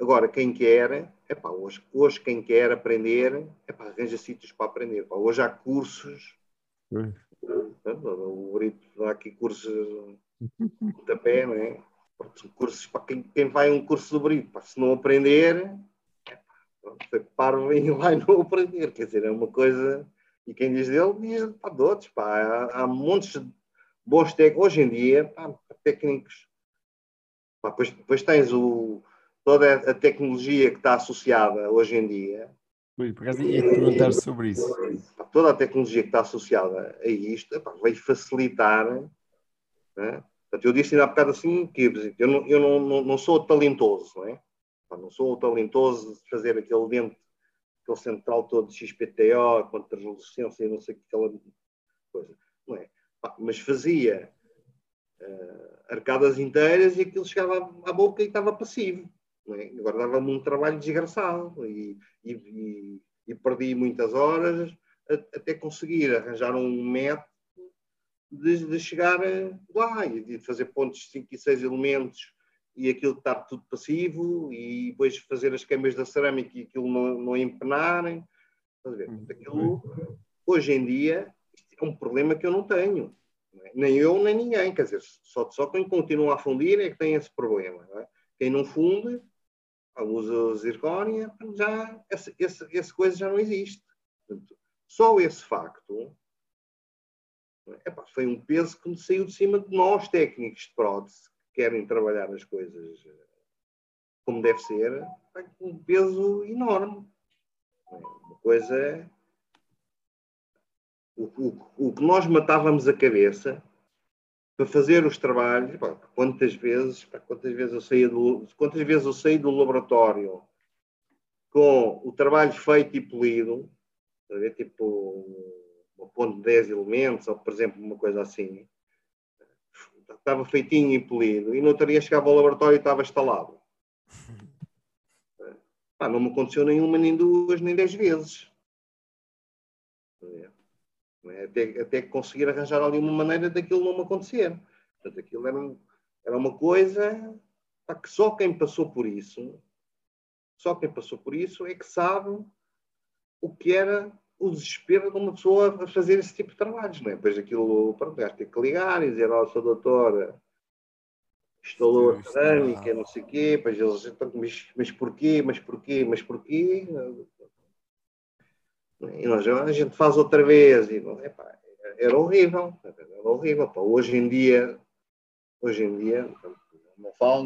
Agora, quem quer, epá, hoje, hoje quem quer aprender, epá, arranja sítios para aprender. Epá, hoje há cursos. Hum. O Brito dá aqui cursos de tapé, não é? Cursos para quem, quem vai a um curso do Brito, se não aprender, foi parvo lá e não aprender. Quer dizer, é uma coisa. E quem diz dele, diz pá, de outros. Pá. Há, há montes de bons técnicos. Hoje em dia, pá, técnicos. Pá, depois, depois tens o toda a tecnologia que está associada hoje em dia. Ui, por acaso ia perguntar sobre isso. Toda a tecnologia que está associada a isto epá, vai facilitar. Né? Portanto, eu disse ainda há bocado assim que eu não, eu não, não, não sou talentoso, não é? Não sou talentoso de fazer aquele dente, aquele central todo de XPTO, com translucência e não sei o que, aquela coisa. Não é? Mas fazia uh, arcadas inteiras e aquilo chegava à boca e estava passivo. É? Agora dava-me um trabalho desgraçado e, e, e, perdi muitas horas até conseguir arranjar um método de, de chegar lá e de fazer pontos de 5 e 6 elementos e aquilo está tudo passivo e depois fazer as queimas da cerâmica e aquilo não, não empenarem. Uhum. Aquilo, hoje em dia, é um problema que eu não tenho. Nem eu, nem ninguém. Quer dizer, só, só quem continua a fundir é que tem esse problema. Não é? Quem não funde, usa zircónia, já, essa, essa, essa coisa já não existe. Portanto, só esse facto epá, foi um peso que me saiu de cima de nós, técnicos de prótese, querem trabalhar as coisas eh, como deve ser, um peso enorme. Uma coisa. O, o, o que nós matávamos a cabeça para fazer os trabalhos, pá, quantas vezes, pá, quantas vezes eu saí do, quantas vezes eu saí do laboratório com o trabalho feito e polido, tipo uma ponte de 10 elementos, ou por exemplo, uma coisa assim, estava feitinho e polido, e no outro dia chegava ao laboratório e estava instalado. (laughs) Pá, não me aconteceu nenhuma, nem duas, nem dez vezes. Até, até conseguir arranjar ali uma maneira daquilo não me acontecer. Portanto, aquilo era, um, era uma coisa que só quem passou por isso, só quem passou por isso é que sabe o que era o desespero de uma pessoa a fazer esse tipo de trabalhos, não é? Depois aquilo, pronto, gajo tem que ligar e dizer, ó, oh, sou doutor, instalou a cerâmica, não sei o quê, depois eles, então, mas, mas porquê, mas porquê, mas porquê? E nós, a gente faz outra vez, e, epá, era horrível, era horrível, pá. hoje em dia, hoje em dia, não falo,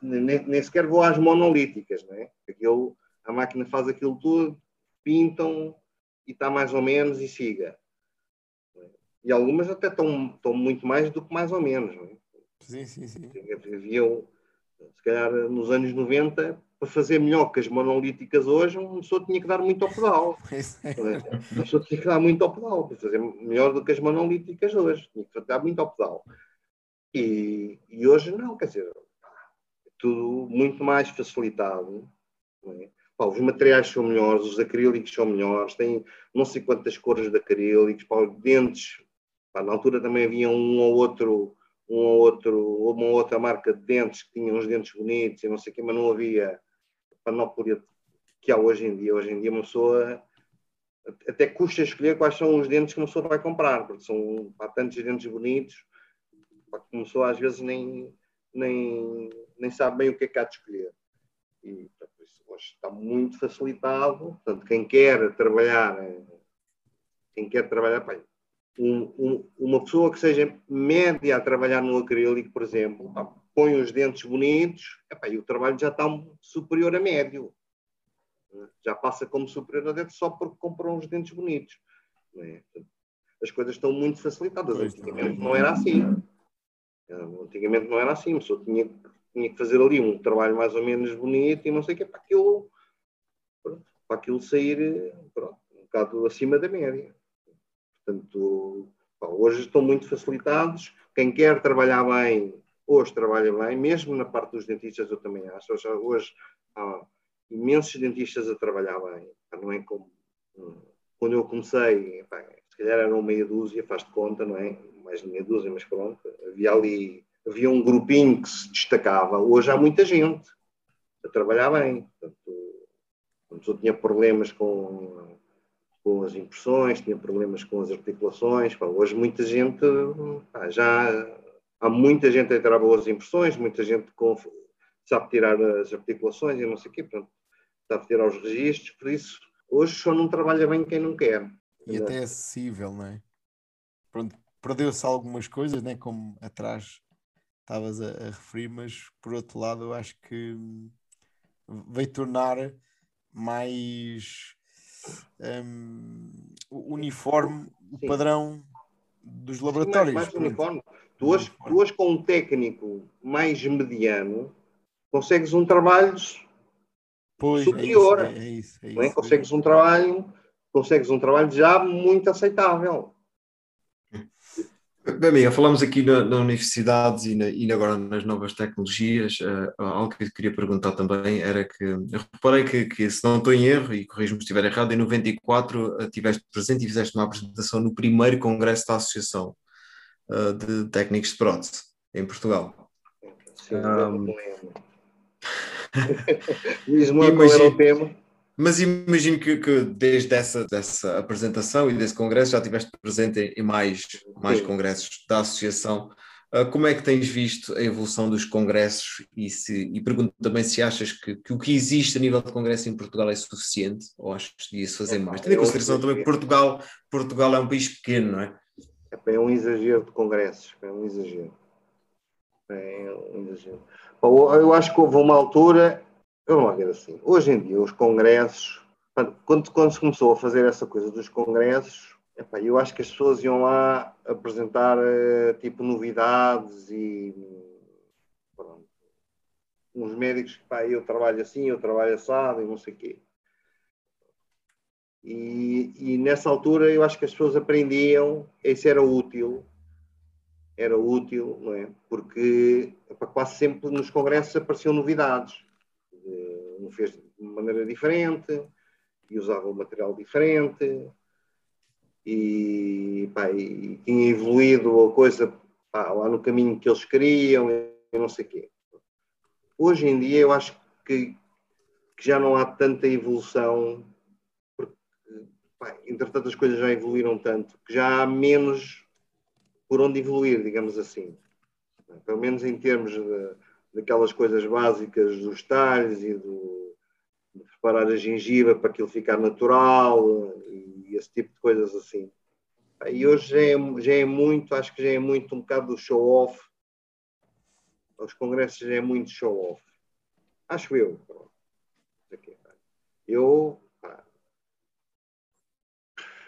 nem, nem sequer vou às monolíticas, não é? Aquilo, a máquina faz aquilo tudo, pintam, e está mais ou menos e siga. E algumas até estão, estão muito mais do que mais ou menos. Não é? Sim, sim, sim. Haviam, se calhar nos anos 90, para fazer melhor que as monolíticas hoje, uma pessoa tinha que dar muito ao pedal. (laughs) É? Uma pessoa tinha que dar muito ao pedal para fazer melhor do que as monolíticas hoje. Tinha que dar muito ao pedal. E, e hoje não, quer dizer, tudo muito mais facilitado. É? Pá, os materiais são melhores, os acrílicos são melhores, têm não sei quantas cores de acrílicos, pá, dentes. Pá, na altura também havia um ou outro, um ou outro, uma outra marca de dentes que tinham uns dentes bonitos e não sei o quê, mas não havia panóplia que há hoje em dia. Hoje em dia uma pessoa até custa escolher quais são os dentes que uma pessoa vai comprar, porque são há tantos dentes bonitos que uma pessoa às vezes nem, nem, nem sabe bem o que é que há de escolher. E, hoje está muito facilitado. Portanto, quem quer trabalhar, quem quer trabalhar, bem, um, um, uma pessoa que seja média a trabalhar no acrílico, por exemplo, põe os dentes bonitos epá, e o trabalho já está superior a médio. Já passa como superior a dentro só porque comprou uns dentes bonitos. É? As coisas estão muito facilitadas. Antigamente não era assim. Antigamente não era assim. A pessoa tinha tinha que fazer ali um trabalho mais ou menos bonito e não sei o que, para aquilo, pronto, para aquilo sair pronto, um bocado acima da média. Portanto, pá, hoje estão muito facilitados. Quem quer trabalhar bem, hoje trabalha bem, mesmo na parte dos dentistas, eu também acho. Hoje, hoje há imensos dentistas a trabalhar bem. Não é como quando eu comecei, pá, se calhar eram meia dúzia, faz de conta, não é? Mais de meia dúzia, mas pronto, havia ali havia um grupinho que se destacava. Hoje há muita gente a trabalhar bem. Portanto, pessoa tinha problemas com, com as impressões, tinha problemas com as articulações. Pá, hoje muita gente, pá, já há muita gente a tirar boas impressões, muita gente com, sabe tirar as articulações e não sei o quê, portanto, sabe tirar os registros, por isso hoje só não trabalha bem quem não quer. E até é acessível, não é? Pronto, perdeu-se algumas coisas, né? como atrás estavas a, a, referir, mas por outro lado, eu acho que veio tornar mais um, uniforme o padrão dos laboratórios. mais, mais uniforme. Tu hoje, tu hoje, com um técnico mais mediano, consegues um trabalho pois, superior. É isso, é, é isso, é isso, é? Consegues um trabalho, consegues um trabalho já muito aceitável. Bem, Miguel, falamos aqui na, na universidade e, na, e, agora nas novas tecnologias. Uh, algo que eu queria perguntar também era que eu reparei que, que se não estou em erro, e corrijo-me se estiver errado, em 94 uh, estiveste presente e fizeste uma apresentação no primeiro congresso da associação. uh, de técnicos de prótese em Portugal. Sim, um, Diz-me (laughs) qual era o tema. Mas imagino que, que, desde essa, dessa apresentação e desse congresso já estiveste presente em, mais, mais congressos da associação. Uh, como é que tens visto a evolução dos congressos e, se, e pergunto também se achas que, que, o que existe a nível de congresso em Portugal é suficiente ou achas que devia-se fazer mais? Tendo em consideração também que Portugal, Portugal é um país pequeno, não é? É um exagero de congressos, é um exagero. É um exagero. Eu acho que houve uma altura Vamos lá ver assim. Hoje em dia, os congressos, quando, quando se começou a fazer essa coisa dos congressos, epá, eu acho que as pessoas iam lá apresentar eh, tipo novidades e uns médicos pá, eu trabalho assim, eu trabalho assado e não sei o quê. E, e, nessa altura eu acho que as pessoas aprendiam, isso era útil, era útil, não é? Porque epá, quase sempre nos congressos apareciam novidades um fez de maneira diferente e usava um material diferente e, pá, e tinha evoluído a coisa pá, lá no caminho que eles queriam e não sei o quê. Hoje em dia eu acho que, que já não há tanta evolução porque, pá, entretanto as coisas já evoluíram tanto que já há menos por onde evoluir, digamos assim. Pelo menos em termos de, daquelas coisas básicas dos talhos e do, de preparar a gengiva para aquilo ficar natural e esse tipo de coisas assim. E hoje já é, já é muito, acho que já é muito um bocado do show-off. Os congressos já é muito show-off. Acho eu. Eu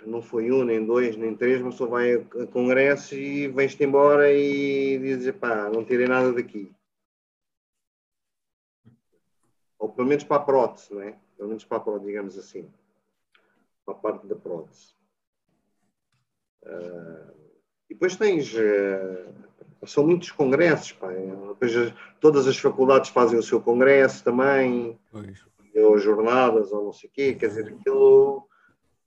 não foi um, nem dois, nem três, mas só vai a congressos e vens-te embora e dizes, pá, não tirei nada daqui ou pelo menos para a prótese, não é? Pelo menos para a prótese, digamos assim, para a parte da prótese. Uh, e depois tens, uh, são muitos congressos, pá. Depois, todas as faculdades fazem o seu congresso também, pois. ou jornadas, ou não sei o quê, quer dizer, aquilo,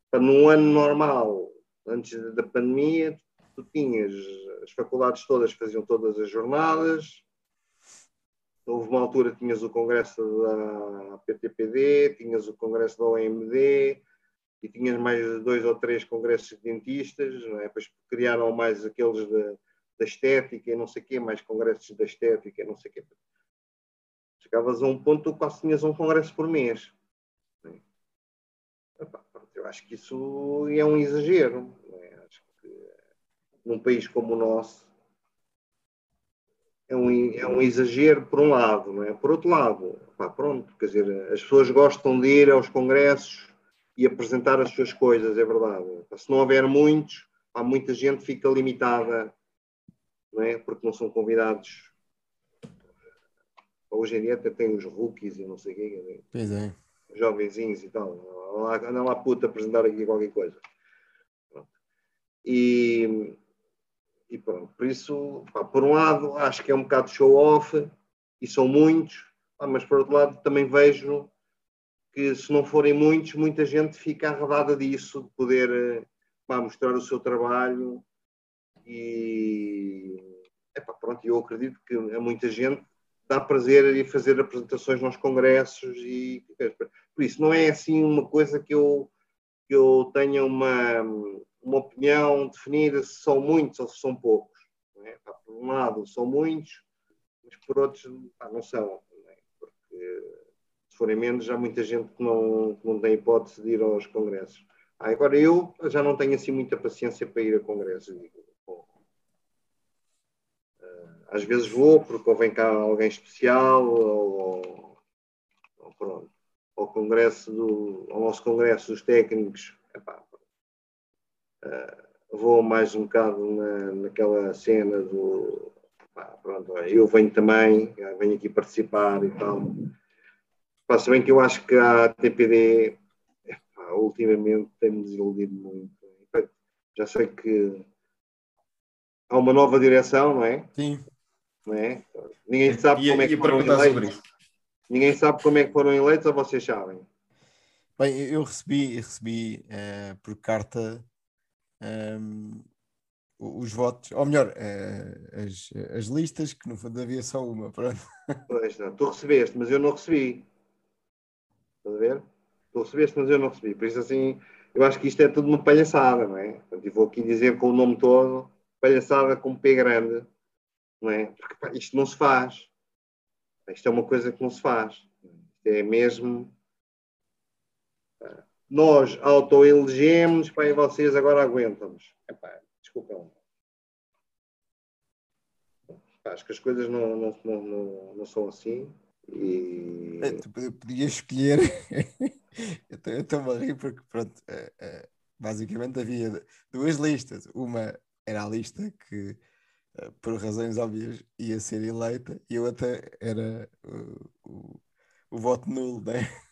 para num ano normal, antes da pandemia, tu tinhas, as faculdades todas faziam todas as jornadas, Houve uma altura que tinhas o congresso da PTPD, tinhas o congresso da OMD e tinhas mais dois ou três congressos de dentistas, não é? depois criaram mais aqueles da, estética e não sei o quê, mais congressos da estética e não sei o quê. Chegavas a um ponto que quase tinhas um congresso por mês. É? Eu acho que isso é um exagero. É? Acho que num país como o nosso, é um, é um exagero por um lado, não é? Por outro lado, pá, pronto, quer dizer, as pessoas gostam de ir aos congressos e apresentar as suas coisas, é verdade. Se não houver muitos, há muita gente que fica limitada, não é? Porque não são convidados. Hoje em dia até tem os rookies e não sei o quê. Pois é. Jovenzinhos e tal. Anda lá, lá puta apresentar aqui qualquer coisa. Pronto. E e pronto, por isso, pá, por um lado, acho que é um bocado show-off, e são muitos, pá, mas por outro lado, também vejo que se não forem muitos, muita gente fica arredada disso, de poder pá, mostrar o seu trabalho. E epá, pronto, eu acredito que a muita gente dá prazer em fazer apresentações nos congressos e por isso não é assim uma coisa que eu que eu tenha uma uma opinião definida se são muitos ou se são poucos. É? Por um lado, são muitos, mas por outros, pá, não são. Não é? Porque se forem menos, há muita gente que não, que não tem hipótese de ir aos congressos. Ah, agora, eu já não tenho assim muita paciência para ir a congressos. Ah, às vezes vou porque ou vem cá alguém especial ou, ou pronto, ao congresso do, ao nosso congresso dos técnicos, epá, uh, vou mais um bocado na, naquela cena do pá, pronto, eu venho também, venho aqui participar e tal. Passa bem que eu acho que a TPD pá, ultimamente tem-me desiludido muito. Já sei que há uma nova direção, não é? Sim. Não é? Ninguém sabe como é que foram eleitos. Ninguém sabe como é que foram eleitos ou vocês sabem? Bem, eu recebi, recebi uh, por carta um, os votos, ou melhor, uh, as, as listas, que no fundo havia só uma. (laughs) Pronto. Pois não, tu recebeste, mas eu não recebi. Estás a ver? Tu recebeste, mas eu não recebi. Por isso, assim, eu acho que isto é tudo uma palhaçada, não é? Eu vou aqui dizer com o nome todo, palhaçada com P grande, não é? Porque pá, isto não se faz. Isto é uma coisa que não se faz. É mesmo. Nós autoelegemos, e vocês agora aguentam-nos. Desculpem. Acho que as coisas não, não, não, não são assim. E... É, tu podias escolher. (laughs) eu estou a rir porque, pronto, é, é, basicamente havia duas listas. Uma era a lista que, eh, por razões óbvias, ia ser eleita, e a outra era o, o voto nulo, né? (laughs)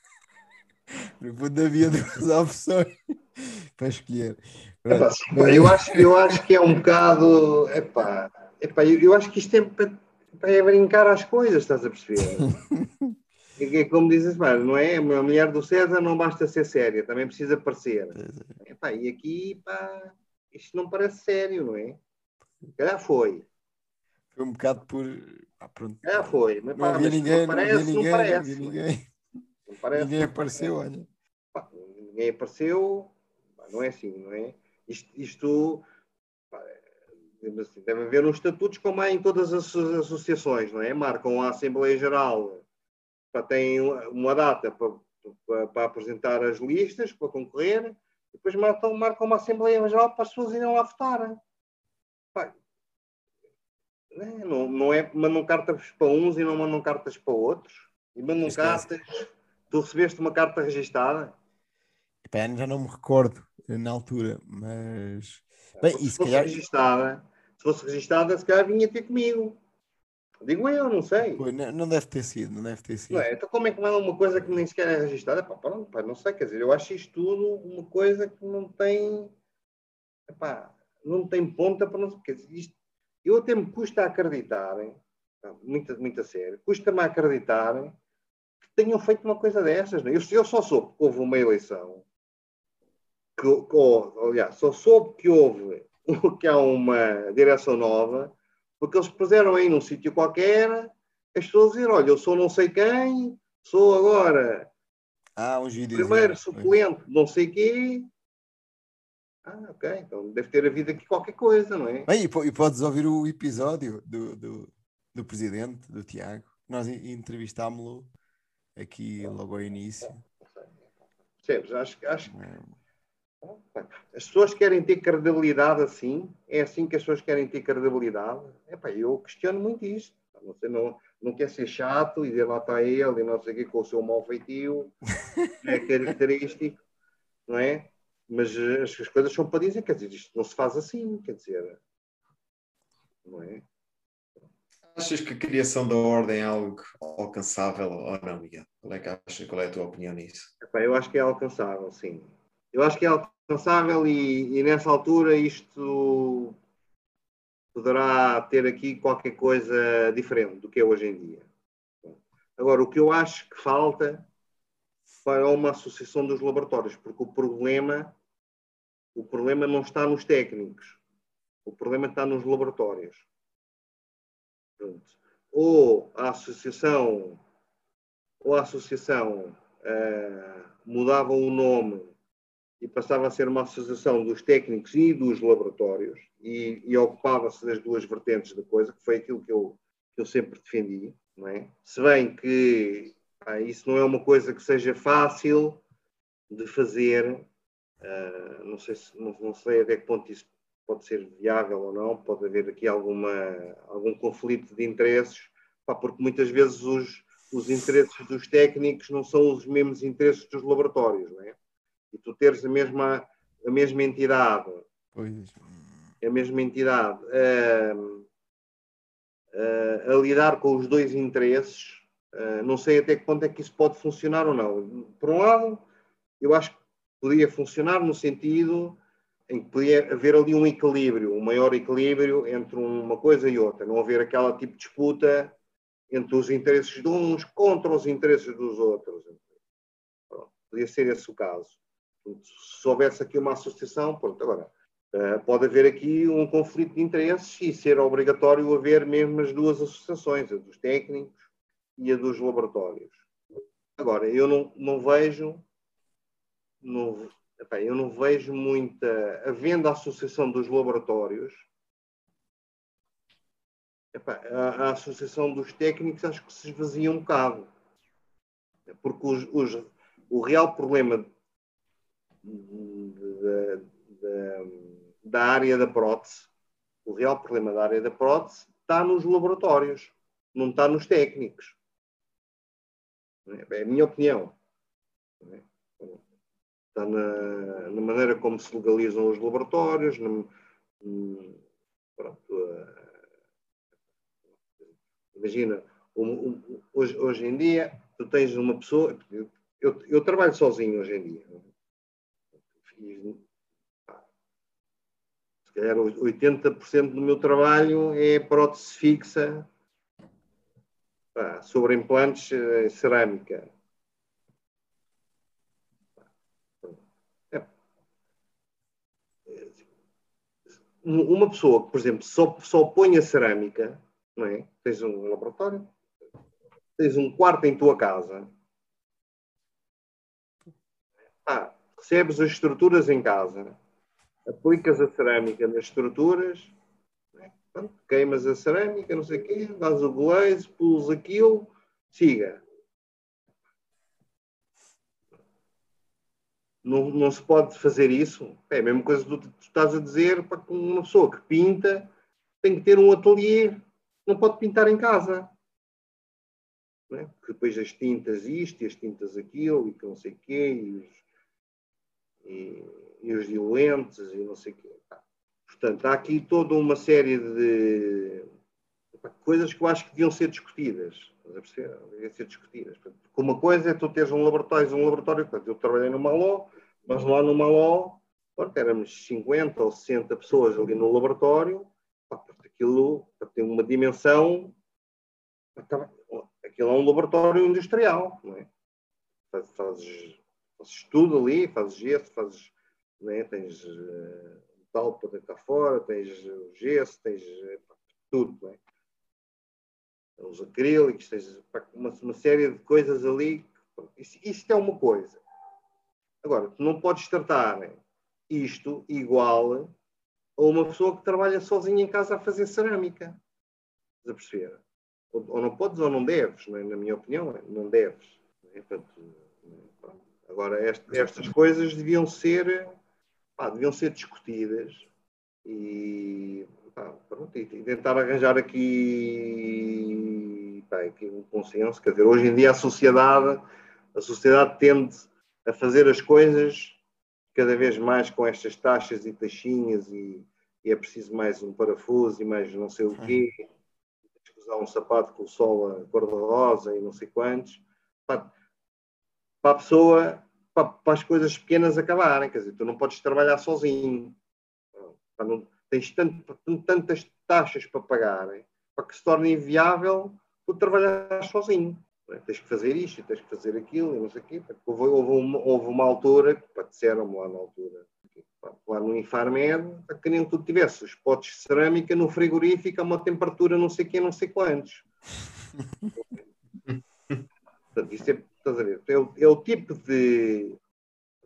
Fundo havia duas (laughs) opções para escolher. Epá, eu, acho, eu acho que é um bocado. Epá, epá, eu, eu acho que isto é para, para brincar às coisas, estás a perceber? (laughs) É como dizes, não é? A mulher do César não basta ser séria, também precisa parecer. É. Epá, e aqui, pá, isto não parece sério, não é? Já foi. Foi um bocado por. Ah, pronto. Já foi. Mas, não havia ninguém, não, parece, não, havia ninguém, não parece. Não ninguém. Parece. Ninguém apareceu, olha. Pá, ninguém apareceu, pá, não é assim, não é? Isto, isto pá, assim, deve haver uns estatutos como há em todas as associações, não é? Marcam a Assembleia Geral para tem uma data para, para, para, apresentar as listas, para concorrer, e depois marcam, marcam uma Assembleia Geral para as pessoas irem lá votar. Pai, não, não é mandam cartas para uns e não mandam cartas para outros. E mandam cartas. Tu recebeste uma carta registada? Epá, já não me recordo na altura, mas. Bem, se, fosse calhar... registada, se fosse registada, se calhar vinha ter comigo. Digo eu, não sei. Pô, não deve ter sido, não deve ter sido. Não é? Então como é que manda uma coisa que nem sequer é registrada? Pá, pronto, pá, não sei, quer dizer, eu acho isto tudo uma coisa que não tem, epá, não tem ponta para não quer dizer, isto, eu até me custa acreditar, muito, muito a sério, custa-me acreditar tenham feito uma coisa dessas. Não? É? Eu, eu só soube que houve uma eleição, que, que, aliás, só soube que houve que há uma direção nova porque eles puseram aí num sítio qualquer as pessoas dizer, olha, eu sou não sei quem, sou agora ah, um vídeos, primeiro suplente, não sei quê. Ah, ok, então deve ter havido aqui qualquer coisa, não é? Bem, e, podes ouvir o episódio do, do, do presidente, do Tiago. Nós entrevistámos-lo aqui logo ao início. Percebes? Acho, acho, é. As pessoas querem ter credibilidade assim? É assim que as pessoas querem ter credibilidade? Epá, eu questiono muito isto. Você não, não quer ser chato e dizer lá está ele e não sei o quê com o seu mau feitio. (laughs) é característico, não é? Mas as, as coisas são para dizer, quer dizer, isto não se faz assim, quer dizer, não é? Achas que a criação da ordem é algo alcançável ou não, Miguel? Qual é, que achas, qual é a tua opinião nisso? Eu acho que é alcançável, sim eu acho que é alcançável e, e nessa altura isto poderá ter aqui qualquer coisa diferente do que é hoje em dia. Agora, o que eu acho que falta para uma associação dos laboratórios, porque o problema, o problema não está nos técnicos, o problema está nos laboratórios. Pronto. Ou a associação, ou a associação uh, mudava o nome e passava a ser uma associação dos técnicos e dos laboratórios e, e ocupava-se das duas vertentes da coisa, que foi aquilo que eu, que eu sempre defendi. Não é? Se bem que isso não é uma coisa que seja fácil de fazer, uh, não, sei se, não, não, sei até que ponto isso pode ser viável ou não, pode haver aqui alguma, algum conflito de interesses, pá, porque muitas vezes os, os interesses dos técnicos não são os mesmos interesses dos laboratórios, não é? e tu teres a mesma, a mesma entidade, pois. a mesma entidade uh, a lidar com os dois interesses, não sei até que ponto é que isso pode funcionar ou não. Por um lado, eu acho que podia funcionar no sentido em que podia haver ali um equilíbrio, um maior equilíbrio entre uma coisa e outra, não haver aquela tipo de disputa entre os interesses de uns contra os interesses dos outros. Pronto, podia ser esse o caso se houvesse aqui uma associação, pronto, agora, Uh, pode haver aqui um conflito de interesses e ser obrigatório haver mesmo as duas associações, a dos técnicos e a dos laboratórios. Agora, eu não, não vejo, não, eu não vejo muita, havendo a associação dos laboratórios, a, associação dos técnicos acho que se esvazia um bocado, porque os, os, o real problema da, da área da prótese, o real problema da área da prótese está nos laboratórios, não está nos técnicos. É a minha opinião. Está na, na maneira como se legalizam os laboratórios, pronto, imagina, um, um, hoje, hoje em dia, tu tens uma pessoa. Eu, eu trabalho sozinho hoje em dia. Fiz, se calhar 80% do meu trabalho é prótese fixa pá, sobre implantes eh, cerâmica. É. Uma pessoa que, por exemplo, só, só põe a cerâmica, não é? Tens um laboratório, tens um quarto em tua casa, ah, recebes as estruturas em casa, aplicas a cerâmica nas estruturas, né? queimas a cerâmica, não sei o quê, dás o glaze, pulos aquilo, siga. Não, não se pode fazer isso. É a mesma coisa que tu, estás a dizer para uma pessoa que pinta tem que ter um ateliê, não pode pintar em casa. É? Porque depois as tintas isto as tintas aquilo e que não sei o quê, e os, e, e os diluentes e não sei o quê. Portanto, há aqui toda uma série de coisas que eu acho que deviam ser discutidas. Deviam ser discutidas. Porque uma coisa é tu teres um laboratório, um laboratório, eu trabalhei no Maló, mas lá no Maló, éramos 50 ou 60 pessoas ali no laboratório, aquilo tem uma dimensão, aquilo é um laboratório industrial, não é? Fazes, fazes tudo ali, fazes gesso, fazes né? tens uh, para deitar fora, tens o gesso, tens uh, tudo. Né? Os acrílicos, tens uma, uma, série de coisas ali. Isso, isto é uma coisa. Agora, tu não podes tratar isto igual a uma pessoa que trabalha sozinha em casa a fazer cerâmica. Estás a perceber? Ou, ou não podes ou não deves, né? na minha opinião, não deves. Né? Portanto, Agora, estas coisas deviam ser pá, deviam ser discutidas e, pá, pronto, e tentar arranjar aqui, pá, aqui um consenso. Quer dizer, hoje em dia a sociedade, a sociedade tende a fazer as coisas cada vez mais com estas taxas e taxinhas e, e é preciso mais um parafuso e mais não sei o quê. Usar um sapato com o sol a cor-de-rosa e não sei quantos. Para, para a pessoa para, para, as coisas pequenas acabarem. Quer dizer, tu não podes trabalhar sozinho. Não, tens tanto, tantas taxas para pagar para que se torne inviável tu trabalhar sozinho. É? Tens que fazer isto, tens que fazer aquilo, e não sei o quê. Houve, houve, uma, houve uma altura, que disseram-me lá na altura, lá no Infarmed, que nem tu tivesse os potes de cerâmica no frigorífico a uma temperatura não sei quê, não sei quantos. Portanto, isso é Estás a ver? É o, é o tipo de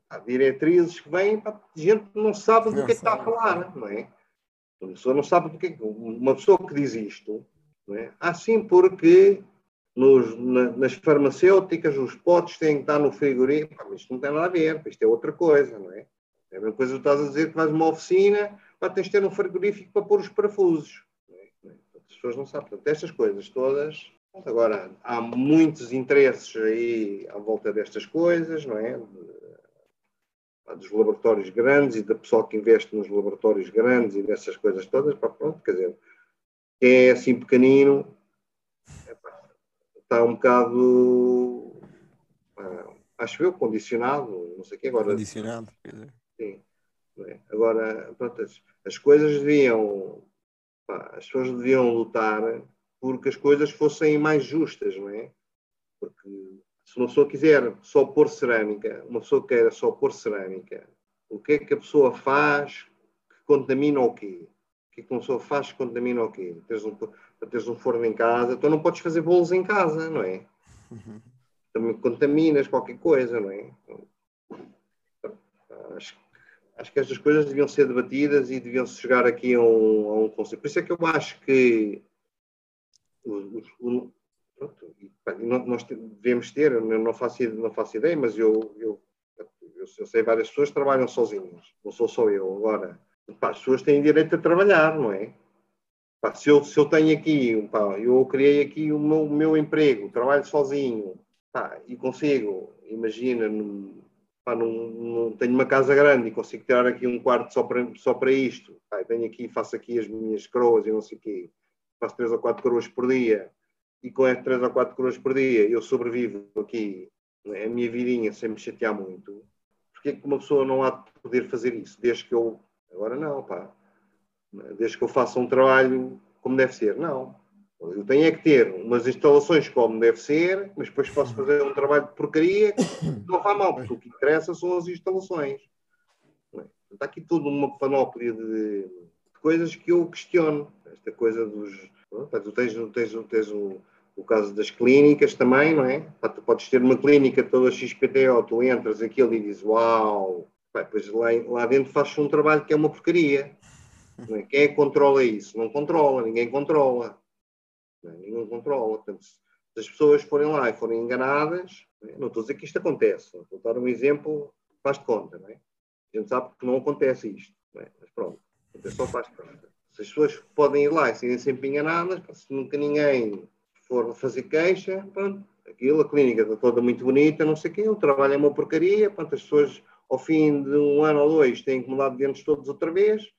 há diretrizes que vêm para gente que não sabe do que é que está a falar, não é? Uma pessoa não sabe do que é Uma pessoa que diz isto, não é? Assim porque nos, na, nas farmacêuticas os potes têm que estar no frigorífico. Isto não tem nada a ver, isto é outra coisa, não é? É a mesma coisa que estás a dizer que vais a uma oficina, para tens de ter um frigorífico para pôr os parafusos. É? As pessoas não sabem. Portanto, estas coisas todas Agora, há muitos interesses aí à volta destas coisas, não é? Dos laboratórios grandes e da pessoa que investe nos laboratórios grandes e dessas coisas todas, pá, pronto, quer dizer, quem é assim pequenino está um bocado, acho eu, condicionado, não sei o que agora. Condicionado, quer dizer. Sim. É? Agora, pronto, as, as coisas deviam, pá, as pessoas deviam lutar porque as coisas fossem mais justas, não é? Porque se uma pessoa quiser só pôr cerâmica, uma pessoa queira só pôr cerâmica, o que é que a pessoa faz? Que contamina o quê? O que é que uma pessoa faz que contamina o quê? Tens um, tens um forno em casa, então não podes fazer bolos em casa, não é? Uhum. Também contaminas qualquer coisa, não é? Acho, acho que estas coisas deviam ser debatidas e deviam chegar aqui a um, a um conceito. Por isso é que eu acho que pronto, nós devemos ter, não faço, não faço ideia, mas eu, eu, eu, eu sei várias pessoas que trabalham sozinhas, não sou só eu. Agora, pá, as pessoas têm direito a trabalhar, não é? Pá, se, eu, se eu tenho aqui, pá, eu criei aqui o meu, o meu emprego, trabalho sozinho pá, e consigo, imagina, num, pá, num, num, tenho uma casa grande e consigo tirar aqui um quarto só para, só para isto, pá, tenho aqui, faço aqui as minhas coroas e não sei o quê, faço três ou quatro coroas por dia e com essas três ou quatro coroas por dia eu sobrevivo aqui né, a minha vidinha sem me chatear muito, porque é que uma pessoa não há de poder fazer isso? Desde que eu, agora não, pá, desde que eu faça um trabalho como deve ser, não. Eu tenho é que ter umas instalações como deve ser, mas depois posso fazer um trabalho de porcaria não vai mal, porque o que interessa são as instalações. Está aqui tudo uma panóplia de, de coisas que eu questiono. Esta coisa dos. Tu tens, tens, tens o, o caso das clínicas também, não é? Tu podes ter uma clínica toda XPTO, tu entras aquilo e dizes uau, Pá, depois lá, lá dentro fazes um trabalho que é uma porcaria. É? Quem é que controla isso? Não controla, ninguém controla. Não é? Ninguém controla. Portanto, se as pessoas forem lá e forem enganadas, não, é? não estou a dizer que isto acontece, vou dar um exemplo, faz de conta, não é? A gente sabe que não acontece isto, não é? mas pronto, é só faz de conta. Se as pessoas podem ir lá e serem sempre enganadas, se nunca ninguém for fazer queixa, pronto, aquilo, a clínica está toda muito bonita, não sei o quê, o trabalho é uma porcaria, pronto, as pessoas ao fim de um ano ou dois têm que mudar de dentes todos outra vez,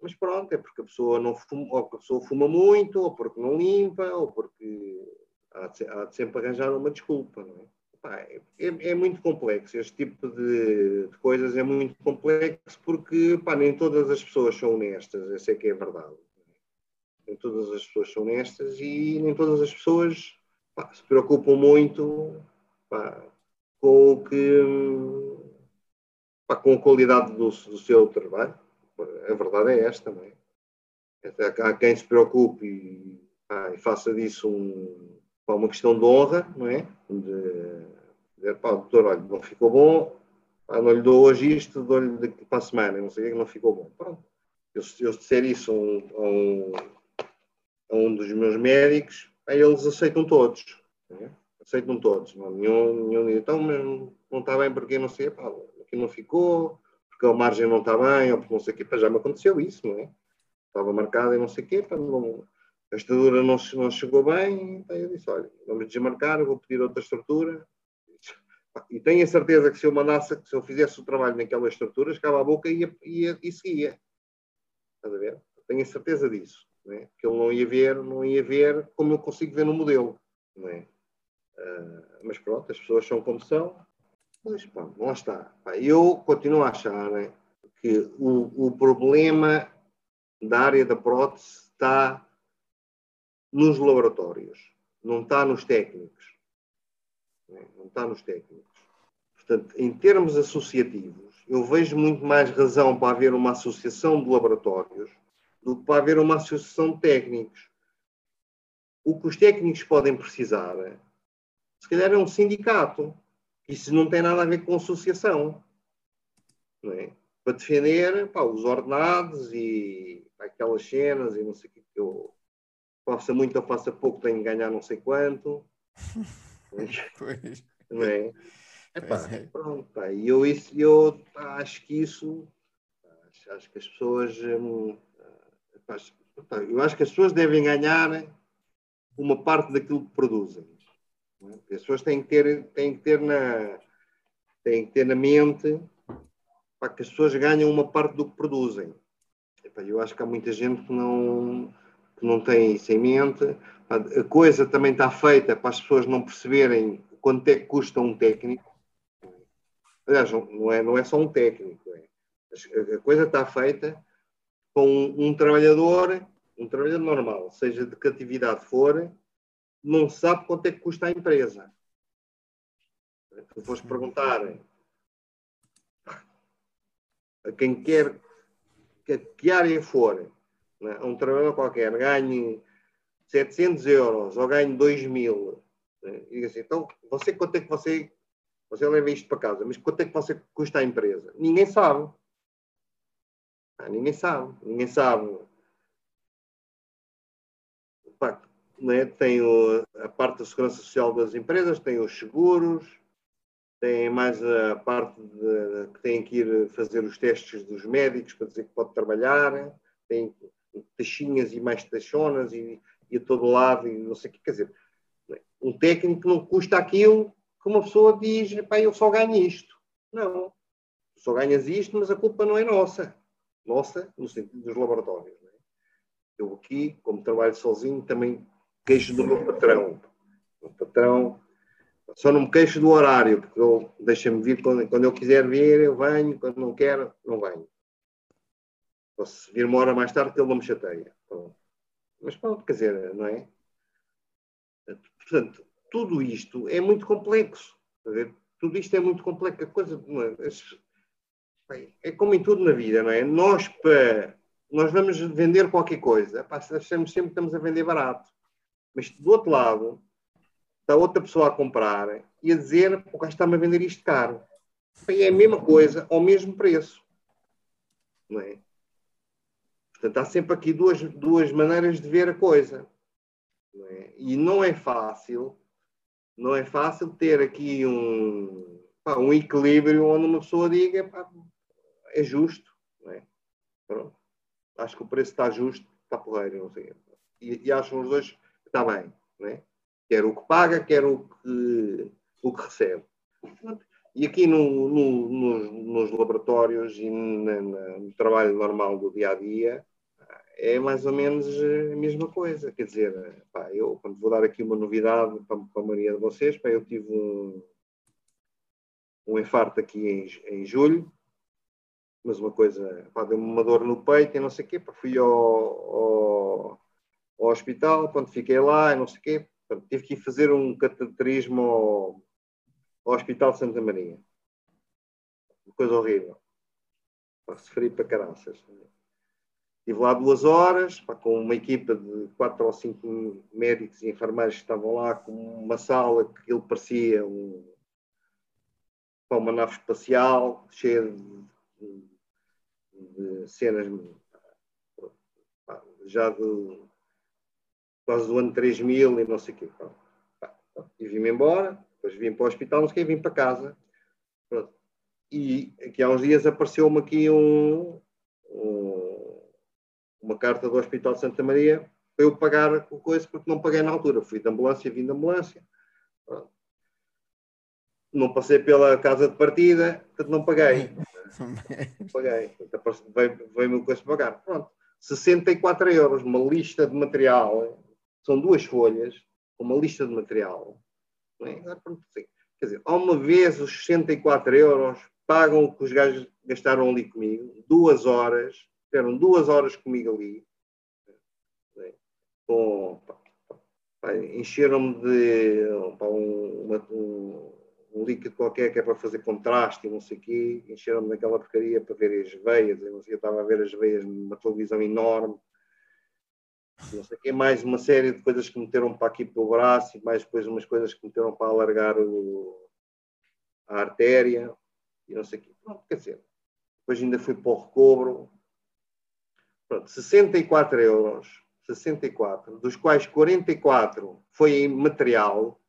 mas pronto, é porque a pessoa não fuma, ou a pessoa fuma muito, ou porque não limpa, ou porque há de, há de sempre arranjar uma desculpa, não é? é? é, é, muito complexo, este tipo de, de, coisas é muito complexo porque pá, nem todas as pessoas são honestas, essa é que é verdade. Nem todas as pessoas são honestas e nem todas as pessoas pá, se preocupam muito pá, com o que pá, com a qualidade do, do seu trabalho a verdade é esta, não é? Há quem se preocupe e, e faça disso um, uma questão de honra, não é? De dizer, pá, doutor, olha, não ficou bom, pá, não lhe dou hoje isto, dou-lhe para a semana, não sei o que, não ficou bom. Pronto. Eu, eu disser isso a um, a um, a um dos meus médicos, aí eles aceitam todos. É? Aceitam todos. Não, nenhum, nenhum, então, mas não está bem porque não sei, pá, aqui não ficou, porque a margem não está bem, ou porque não sei o quê. Pá, já me aconteceu isso, não é? Estava marcada e não sei o quê, pá, não, a estrutura não, não chegou bem, pá, eu disse, olha, vamos desmarcar, vou pedir outra estrutura. E tenho a certeza que se eu mandasse, se eu fizesse o trabalho naquela estrutura, chegava a boca e, ia, ia, e seguia. Estás a ver? Tenho a certeza disso. É? Que ele não ia ver, não ia ver como eu consigo ver no modelo. É? Uh, mas pronto, as pessoas são como são, Pois, pá, lá está. Eu continuo a achar que o, o problema da área da prótese está nos laboratórios, não está nos técnicos. Não está nos técnicos. Portanto, em termos associativos, eu vejo muito mais razão para haver uma associação de laboratórios do que para haver uma associação de técnicos. O que os técnicos podem precisar, se calhar, é um sindicato isso não tem nada a ver com associação. Não é? Para defender pá, os ordenados e aquelas cenas e não sei o que eu faça muito ou faça pouco, tenho que ganhar não sei quanto. (laughs) pois. Não é? Epá, é. Pronto, pá, e eu, isso, eu acho que isso acho, acho que as pessoas hum, eu acho que as pessoas devem ganhar uma parte daquilo que produzem. As pessoas têm que ter, têm que ter, na, têm que ter na mente para que as pessoas ganham uma parte do que produzem. Eu acho que há muita gente que não, que não tem isso em mente. A coisa também está feita para as pessoas não perceberem quanto é que custa um técnico. Aliás, não é, não é só um técnico. É. A coisa está feita com um, trabalhador, um trabalhador normal, seja de que atividade for, não sabe quanto é que custa a empresa. Se fores perguntar a quem quer, que, que área for, né, um trabalhador qualquer ganhe 700 euros ou ganhe 2 mil, né, e assim, então, você quanto é que você, você leva isto para casa, mas quanto é que você custa a empresa? Ninguém sabe. Ah, ninguém sabe, ninguém sabe. Pá, né, tem o, a parte da segurança social das empresas, tem os seguros, tem mais a parte de, que tem que ir fazer os testes dos médicos para dizer que pode trabalhar, tem taxinhas e mais taxonas e, e a todo lado e não sei o que. Quer dizer, um técnico não custa aquilo que uma pessoa diz, pá, eu só ganho isto. Não, só ganhas isto, mas a culpa não é nossa. Nossa, no sentido dos laboratórios. É? Eu aqui, como trabalho sozinho, também queixo do meu patrão. O patrão, só não me queixo do horário, porque ele deixa-me vir quando, quando eu quiser vir, eu venho, quando não quero, não venho. Posso vir uma hora mais tarde que ele não me chateia. Mas pronto, quer dizer, não é? Portanto, tudo isto é muito complexo. Tudo isto é muito complexo. A coisa, é? como em tudo na vida, não é? Nós, para, nós vamos vender qualquer coisa, achamos sempre que estamos a vender barato. Mas do outro lado, está outra pessoa a comprar e a dizer o gajo está-me a vender isto caro. É a mesma coisa, ao mesmo preço. Não é? Portanto, há sempre aqui duas, duas maneiras de ver a coisa. Não é? E não é fácil, não é fácil ter aqui um, pá, um equilíbrio onde uma pessoa diga pá, é justo. Não é? Pronto. Acho que o preço está justo, está porreiro, não sei. E, e acham os dois que está bem. Não é? Quer o que paga, quer o que, o que recebe. E aqui no, no, nos, nos, laboratórios e no trabalho normal do dia a dia, é mais ou menos a mesma coisa. Quer dizer, pá, eu, quando vou dar aqui uma novidade para, para a maioria de vocês, pá, eu tive um, um infarto aqui em, em julho, mas uma coisa, deu-me uma dor no peito e não sei o quê, pá, fui ao, ao, ao, hospital, quando fiquei lá e não sei o quê, pá, tive que ir fazer um cateterismo ao, ao Hospital de Santa Maria. Uma coisa horrível. Pá, sofri para caraças. Estive lá duas horas, pá, com uma equipa de quatro ou cinco médicos e enfermeiros que estavam lá, com uma sala que ele parecia um, pá, uma nave espacial, cheia de, de cenas já de quase do ano 3000 e não sei o quê. E vim-me embora, depois vim para o hospital, não sei o quê, vim para casa. Pronto. E aqui há uns dias apareceu-me aqui um, um uma carta do Hospital de Santa Maria para eu pagar o coisa, porque não paguei na altura. Fui de ambulância, vim de ambulância. Pronto. Não passei pela casa de partida, portanto não paguei. Não paguei. Veio-me o coisa pagar. Pronto. 64 euros, uma lista de material. São duas folhas, uma lista de material. É? Quer dizer, há uma vez os 64 euros pagam o que os gajos gastaram ali comigo, duas horas, tiveram duas horas comigo ali, com, encheram-me de pá, um, uma, um, um, líquido qualquer que é para fazer contraste e não sei o quê, encheram-me daquela porcaria para ver as veias, eu, eu estava a ver as veias numa televisão enorme, não sei o quê, mais uma série de coisas que meteram para aqui pelo braço e mais depois umas coisas que meteram para alargar o, a artéria e não sei o quê. Pronto, quer dizer, depois ainda fui para o recobro, Pronto, 64 euros, 64, dos quais 44 foi em material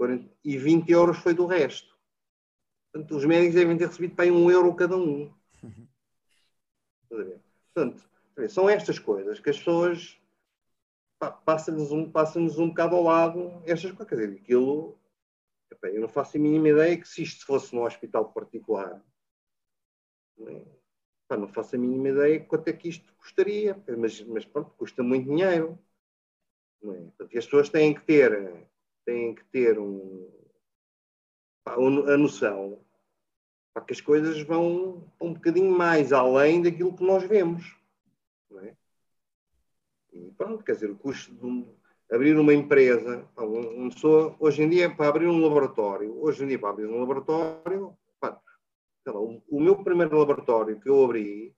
40, e 20 euros foi do resto. Portanto, os médicos devem ter recebido para aí um euro cada um. Portanto, são estas coisas que as pessoas passam-nos um, passam um bocado ao lado estas coisas. Quer dizer, aquilo, eu não faço a mínima ideia que se isto fosse num hospital particular, Pá, não faço a mínima ideia quanto é que isto custaria, mas, mas pronto, custa muito dinheiro. É? Portanto, as pessoas têm que ter, têm que ter um, a noção pá, que as coisas vão um bocadinho mais além daquilo que nós vemos. É? E pronto, quer dizer, o custo de abrir uma empresa, uma pessoa, hoje em dia, para abrir um laboratório, hoje em dia, para abrir um laboratório, lá, o, o, meu primeiro laboratório que eu abri,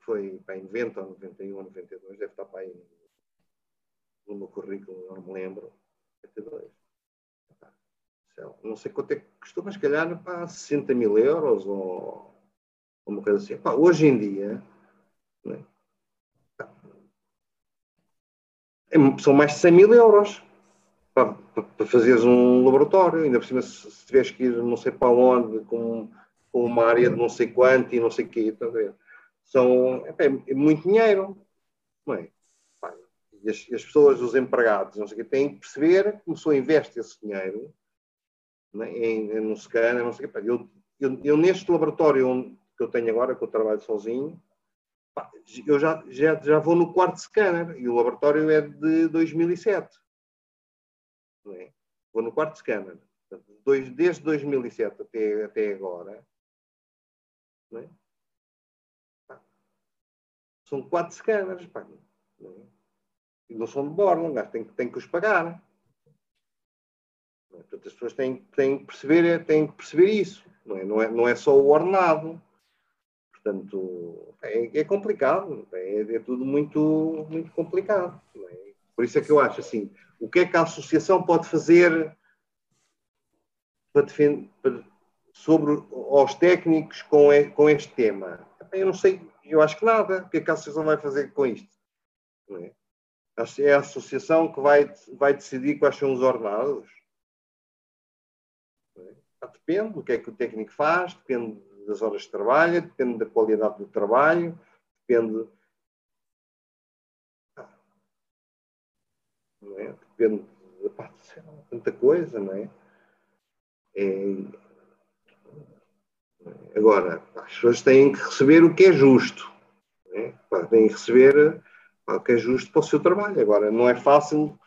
foi em 90 ou 91 ou 92, deve estar para aí no meu currículo, não me lembro. 92. Não sei quanto é que custou, mas se calhar para 60 mil euros ou uma coisa assim. Pá, hoje em dia, né? é, são mais de 100 mil euros para, para, fazeres um laboratório, ainda por cima se, se tiveres que ir não sei para onde, com, com uma área de não sei quanto e não sei o quê, tá são é, é, muito dinheiro. Não é? E, as, as, pessoas, os empregados, não sei o quê, têm que perceber a pessoa investe esse dinheiro né, em, em um scanner, não sei o quê. Eu, eu, eu, neste laboratório que eu tenho agora, que eu trabalho sozinho, eu já, já, já vou no quarto scanner e o laboratório é de 2007. É? Vou no quarto scanner. Dois, desde 2007 até, até agora. É? São quatro scanners. Pá, não, é? não são de bordo, tem, tem que os pagar. Portanto, as pessoas têm, têm, que perceber, têm que perceber isso. Não é, não, é, não é só o ordenado. Portanto, é, é complicado. É, é, tudo muito, muito complicado. É? Por isso é que eu acho assim, o que é que a associação pode fazer para defender, para, sobre os técnicos com, com este tema? Eu não sei, eu acho que nada. O que é que a associação vai fazer com isto? É? É? a associação que vai, vai decidir quais são os ordenados. É? Depende do que é que o técnico faz, depende das horas de trabalho, depende da qualidade do trabalho, depende. Não é? Depende de tanta coisa, não é? é... Agora, as pessoas têm que receber o que é justo. É? Têm que receber o que é justo para o seu trabalho. Agora, não é fácil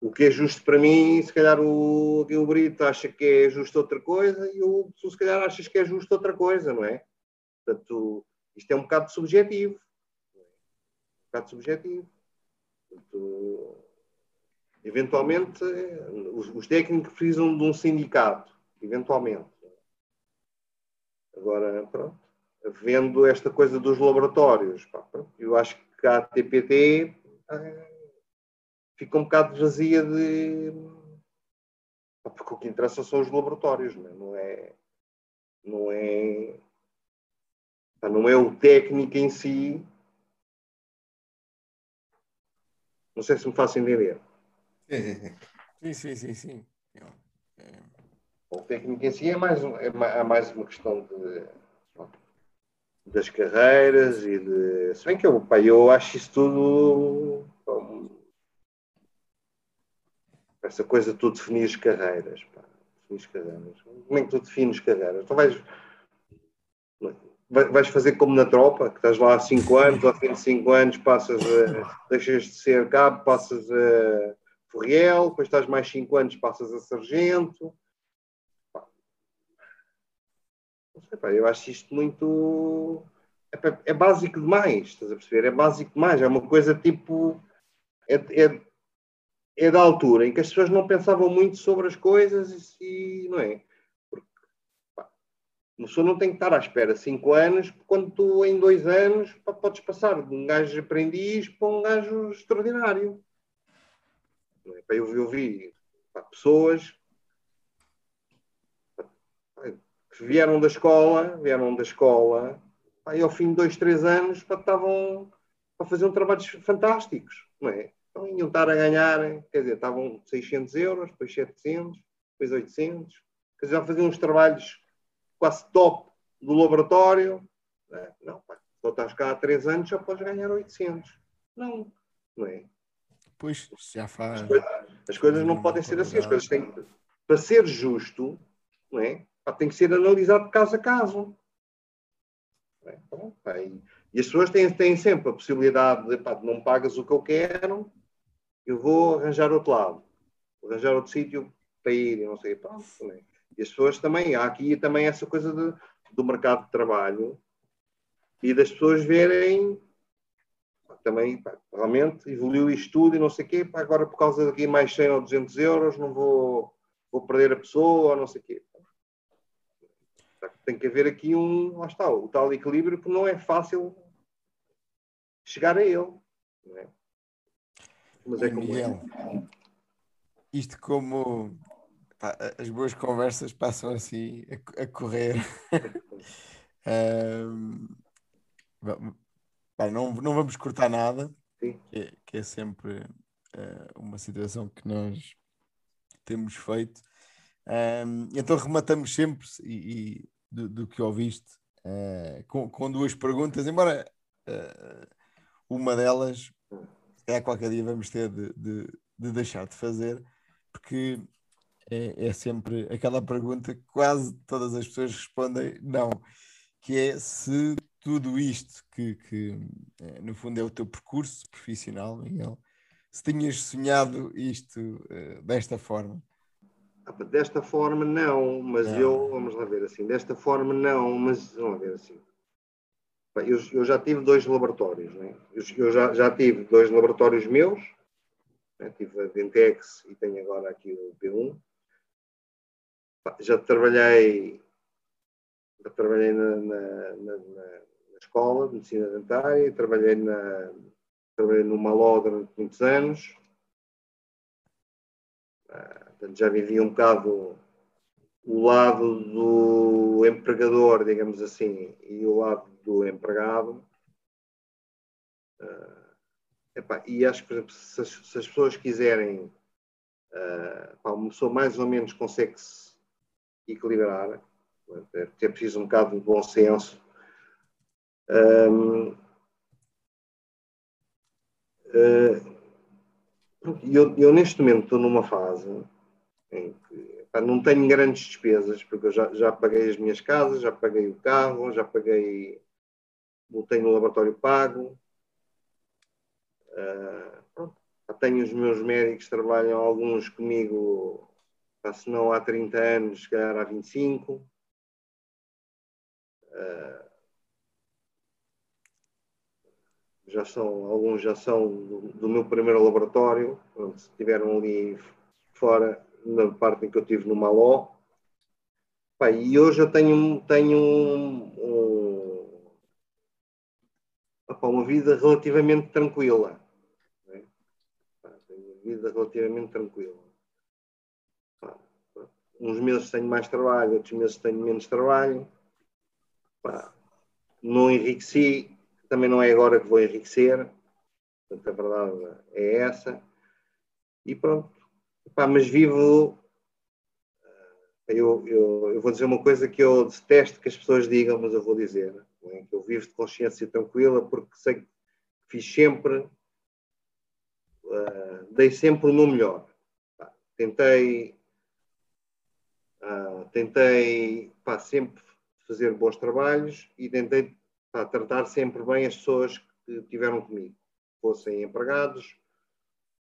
o que é justo para mim, se calhar o, o Brito acha que é justo outra coisa e o tu se calhar achas que é justo outra coisa, não é? Portanto, isto é um bocado subjetivo. Um bocado subjetivo. Portanto, eventualmente, os, os, técnicos precisam de um sindicato, eventualmente. Agora, pronto, vendo esta coisa dos laboratórios, pá, eu acho que a TPT fica um bocado vazia de. Porque o que interessa são os laboratórios, não é? Não é, não é, não é o técnico em si. Não sei se me faço entender. Sim, sim, sim, sim. O técnico em si é mais, é mais uma questão de, das carreiras e de. Se bem que eu, pá, eu acho isso tudo essa coisa de tu definires carreiras. Pá. Definires carreiras. Como é que tu defines carreiras? Tu vais, vais fazer como na tropa, que estás lá há 5 anos, ao fim de 5 anos passas a, deixas de ser cabo, passas a ferriel, depois estás mais 5 anos, passas a sargento. Não sei, pá, eu acho isto muito. É, é, básico demais, estás a perceber? É básico demais, é uma coisa tipo. É, é, é da altura em que as pessoas não pensavam muito sobre as coisas e, não é? Porque pá, uma pessoa não tem que estar à espera cinco anos, quando tu em dois anos pá, podes passar de um gajo aprendiz para um gajo extraordinário. É? Eu, eu, vi pá, pessoas que vieram da escola, vieram da escola, e ao fim de dois, três anos estavam a fazer um trabalhos fantásticos, não é? Então iam estar a ganhar, quer dizer, estavam 600 euros, depois 700, depois 800, quer dizer, já faziam uns trabalhos quase top do laboratório. Né? Não, pá, só estás cá há 3 anos, já podes ganhar 800. Não, não é? Pois, já faz. As coisas, as coisas não podem ser assim, as coisas têm para ser justo, não é? Pá, tem que ser analisado caso a caso. É? Bom, pá, e, as pessoas têm, têm sempre a possibilidade de, pá, não pagas o que eu quero, eu vou arranjar outro lado, vou arranjar outro sítio para ir, e não sei, pronto, também. E as pessoas também, há aqui também essa coisa de, do mercado de trabalho e das pessoas verem também, pá, realmente evoluiu isto tudo e não sei o quê, pá, agora por causa daqui mais 100 ou 200 euros não vou, vou perder a pessoa ou não sei o quê. Tem que haver aqui um, lá está, o tal equilíbrio que não é fácil chegar a ele. É? Mas é como Miguel, isto como pá, as boas conversas passam assim a, a correr. (laughs) um, pá, não, não vamos cortar nada, que é, que é, sempre uh, uma situação que nós temos feito. Um, então rematamos sempre e, e do, do, que ouviste uh, com, com, duas perguntas, embora uh, uma delas é qualquer dia vamos ter de, de, de deixar de fazer, porque é, é, sempre aquela pergunta que quase todas as pessoas respondem não, que é se tudo isto que, que é, no fundo é o teu percurso profissional, Miguel, se tinhas sonhado isto uh, desta forma. Ah, desta forma não, mas não. eu, vamos lá ver assim, desta forma não, mas vamos lá ver assim. Eu, eu já tive dois laboratórios, né? eu, eu já, já tive dois laboratórios meus, né? tive a Dentex e tenho agora aqui o P1. Já trabalhei, já trabalhei na, na, na, na escola de medicina dentária, trabalhei, na, trabalhei no Maló durante muitos anos. Ah, já vivi um bocado o lado do empregador, digamos assim, e o lado do empregado. Uh, epá, e acho que, por exemplo, se as, se as pessoas quiserem, uh, uma pessoa mais ou menos consegue se equilibrar, é, é preciso um bocado de bom senso. Um, uh, eu, eu, neste momento estou numa fase em que não tenho grandes despesas, porque eu já, já paguei as minhas casas, já paguei o carro, já paguei, tenho o laboratório pago. Uh, tenho os meus médicos, trabalham alguns comigo, se não há 30 anos, se calhar há 25. Uh, já são, alguns já são do, do meu primeiro laboratório, pronto, estiveram ali fora na parte em que eu tive no Maló. Pá, e hoje eu tenho, tenho um, um, uma vida relativamente tranquila. Né? Pá, tenho uma vida relativamente tranquila. Pá, uns meses tenho mais trabalho, outros meses tenho menos trabalho. não enriqueci, também não é agora que vou enriquecer. Portanto, a verdade é essa. E pronto, Mas vivo. Eh, eu, eu, eu, vou dizer uma coisa que eu detesto que as pessoas digam, mas eu vou dizer. É? Que eu vivo de consciência tranquila porque sei que fiz sempre. Uh, dei sempre o meu melhor. tentei. Uh, tentei pá, sempre fazer bons trabalhos e tentei pá, tratar sempre bem as pessoas que estiveram comigo, fossem empregados,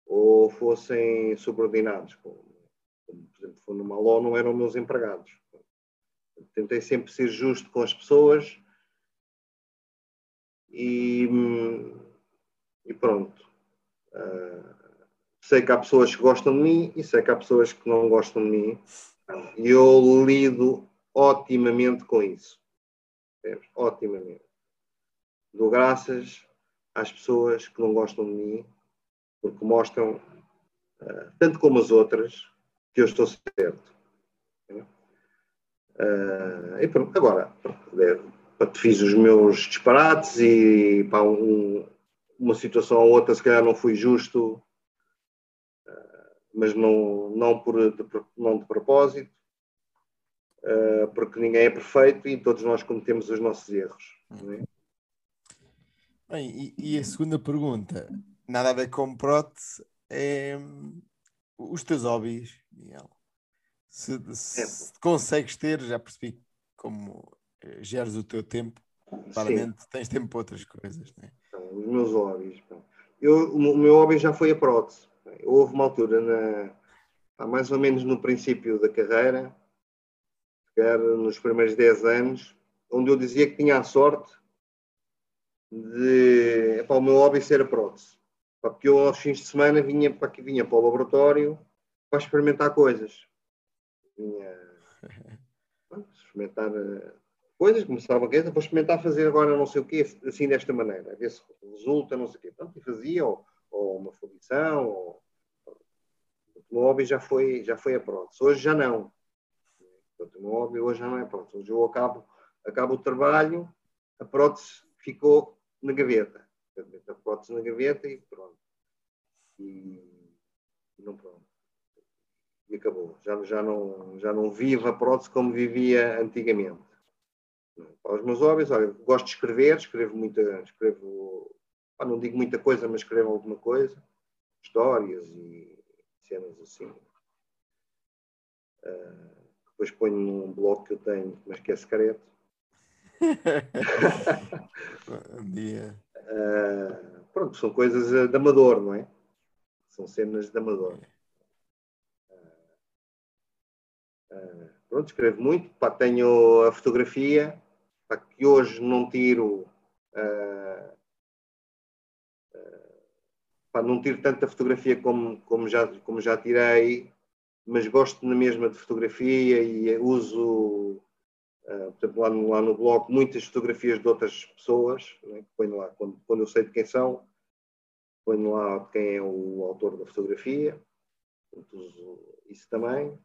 ou fossem subordinados, como, como por exemplo, foi no Maló, não eram meus empregados. Tentei sempre ser justo com as pessoas e, e pronto. Uh, sei que há pessoas que gostam de mim e sei que há pessoas que não gostam de mim. E eu lido otimamente com isso. Otimamente. Dou graças às pessoas que não gostam de mim porque mostram, uh, tanto como as outras, que eu estou certo. Uh, e pronto, agora, fiz os meus disparates e para um, uma situação ou outra, se calhar não fui justo, uh, mas não, não, por, de, não de propósito, uh, porque ninguém é perfeito e todos nós cometemos os nossos erros. É? Bem, e, e a segunda pergunta nada a ver com prótese, é os teus hobbies, Miguel. Se, se consegues ter, já percebi como eh, geres o teu tempo, claramente Sim. tens tempo para outras coisas. Né? Os meus hobbies. Eu, o meu hobby já foi a prótese. Houve uma altura, na, mais ou menos no princípio da carreira, nos primeiros 10 anos, onde eu dizia que tinha a sorte de epá, o meu hobby ser a prótese. Porque eu aos fins de semana vinha para aqui, vinha para o laboratório para experimentar coisas. Vinha (laughs) experimentar. Eh, coisas, começava a quê, vou experimentar fazer agora não sei o quê, assim desta maneira, a ver se resulta, não sei o quê. Pronto, e fazia, ou, ou uma fundição, ou o meu hobby já foi, já foi a prótese. Hoje já não. Portanto, o meu hobby hoje já não é prótese. Hoje eu acabo, acabo o trabalho, a prótese ficou na gaveta. A prótese na gaveta e pronto. E, e não pronto. E acabou. Já, já, não, já não vivo a prótese como vivia antigamente. Para os meus hobbies, olha, gosto de escrever, escrevo muita, escrevo, não digo muita coisa, mas escrevo alguma coisa, histórias e cenas assim. Uh, depois ponho num blog que eu tenho, mas que é secreto. (laughs) um dia. Uh, pronto, são coisas de amador, não é? São cenas de amador. Uh, pronto, escrevo muito. Pá, tenho a fotografia, pá, que hoje não tiro. Uh, Pá, não tiro tanta fotografia como, como, já, como já tirei, mas gosto na mesma de fotografia e uso, uh, por exemplo, lá no, lá no blog, muitas fotografias de outras pessoas, né, ponho lá, quando, quando eu sei de quem são, ponho lá quem é o autor da fotografia, isso também.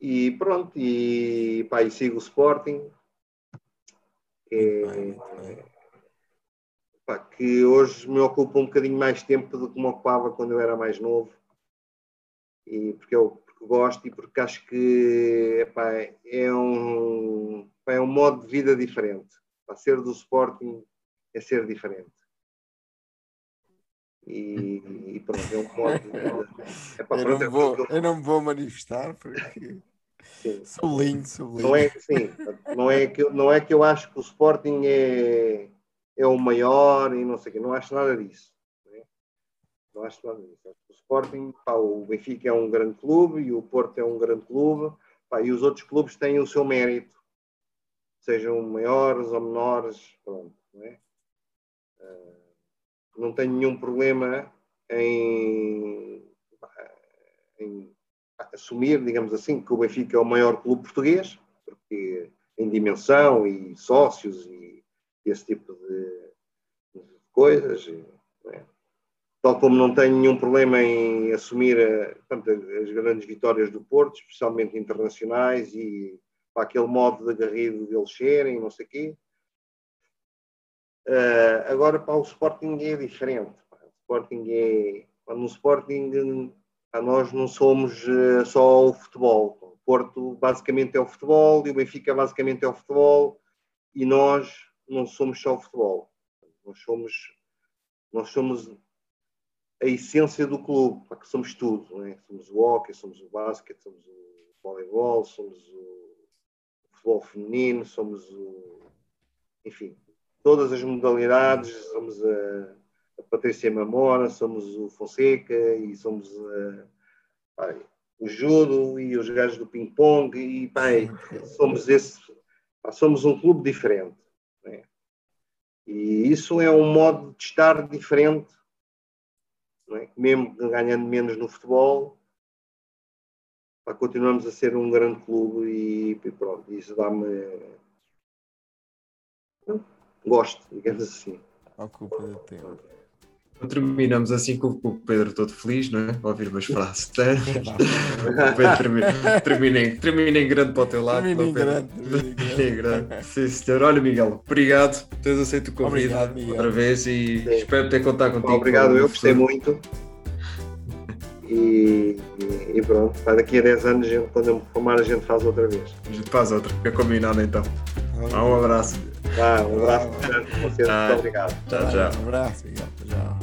E pronto, e, pá, e sigo o Sporting, que é, pá, que hoje me ocupa um bocadinho mais tempo do que me ocupava quando eu era mais novo. E porque eu porque gosto e porque acho que epá, é, um, epá, é um modo de vida diferente. Para ser do Sporting é ser diferente. E, e pronto, é um modo de vida. (laughs) Epá, eu, pronto, não é vou, eu... eu não me vou manifestar porque Sim. sou lindo. Não é, sim, não, é que, não é que eu acho que o Sporting é é o maior e não sei o quê. Não acho nada disso. Não, acho nada disso. O Sporting, pá, o Benfica é um grande clube e o Porto é um grande clube pá, e os outros clubes têm o seu mérito, sejam maiores ou menores, pronto, não é? Uh, não tenho nenhum problema em, em, assumir, digamos assim, que o Benfica é o maior clube português, porque em dimensão e sócios e esse tipo de, de coisas. Tal como não tenho nenhum problema em assumir a, portanto, as grandes vitórias do Porto, especialmente internacionais, e para aquele modo de agarrido deles serem, não sei o quê. Uh, agora, para o Sporting é diferente. O Sporting é. No Sporting, pá, nós não somos uh, só o futebol. O Porto basicamente é o futebol e o Benfica basicamente é o futebol e nós não somos só o futebol. Nós somos, nós somos a essência do clube, que somos tudo. É? Somos o hockey, somos o basquete, somos o voleibol, somos o futebol feminino, somos o. Enfim, todas as modalidades, somos a, a Patrícia Mamora, somos o Fonseca e somos a, o judo e os gajos do ping-pong e pai, somos esse, somos um clube diferente. E isso é um modo de estar diferente, é? mesmo ganhando menos no futebol, pá, continuamos a ser um grande clube e, e pronto, isso dá-me. Gosto, digamos assim. Ocupa de tempo. Terminamos assim com o Pedro todo feliz, não é? Ouvir umas frases. (laughs) Tá? o Pedro termina, termina, em, termina em grande para o teu lado. Termina em grande. Termina em grande. Sim, senhor. Olha, Miguel, obrigado por teres aceito o convite obrigado, outra vez e Sim. espero ter contar contigo. Obrigado, eu gostei muito. E, e, pronto, daqui a 10 anos, quando eu me formar, a gente faz outra vez. A gente faz outra, fica combinado então. Um abraço. Ah, um abraço. Ah, Muito obrigado. Tchau, tchau. Um abraço, Miguel.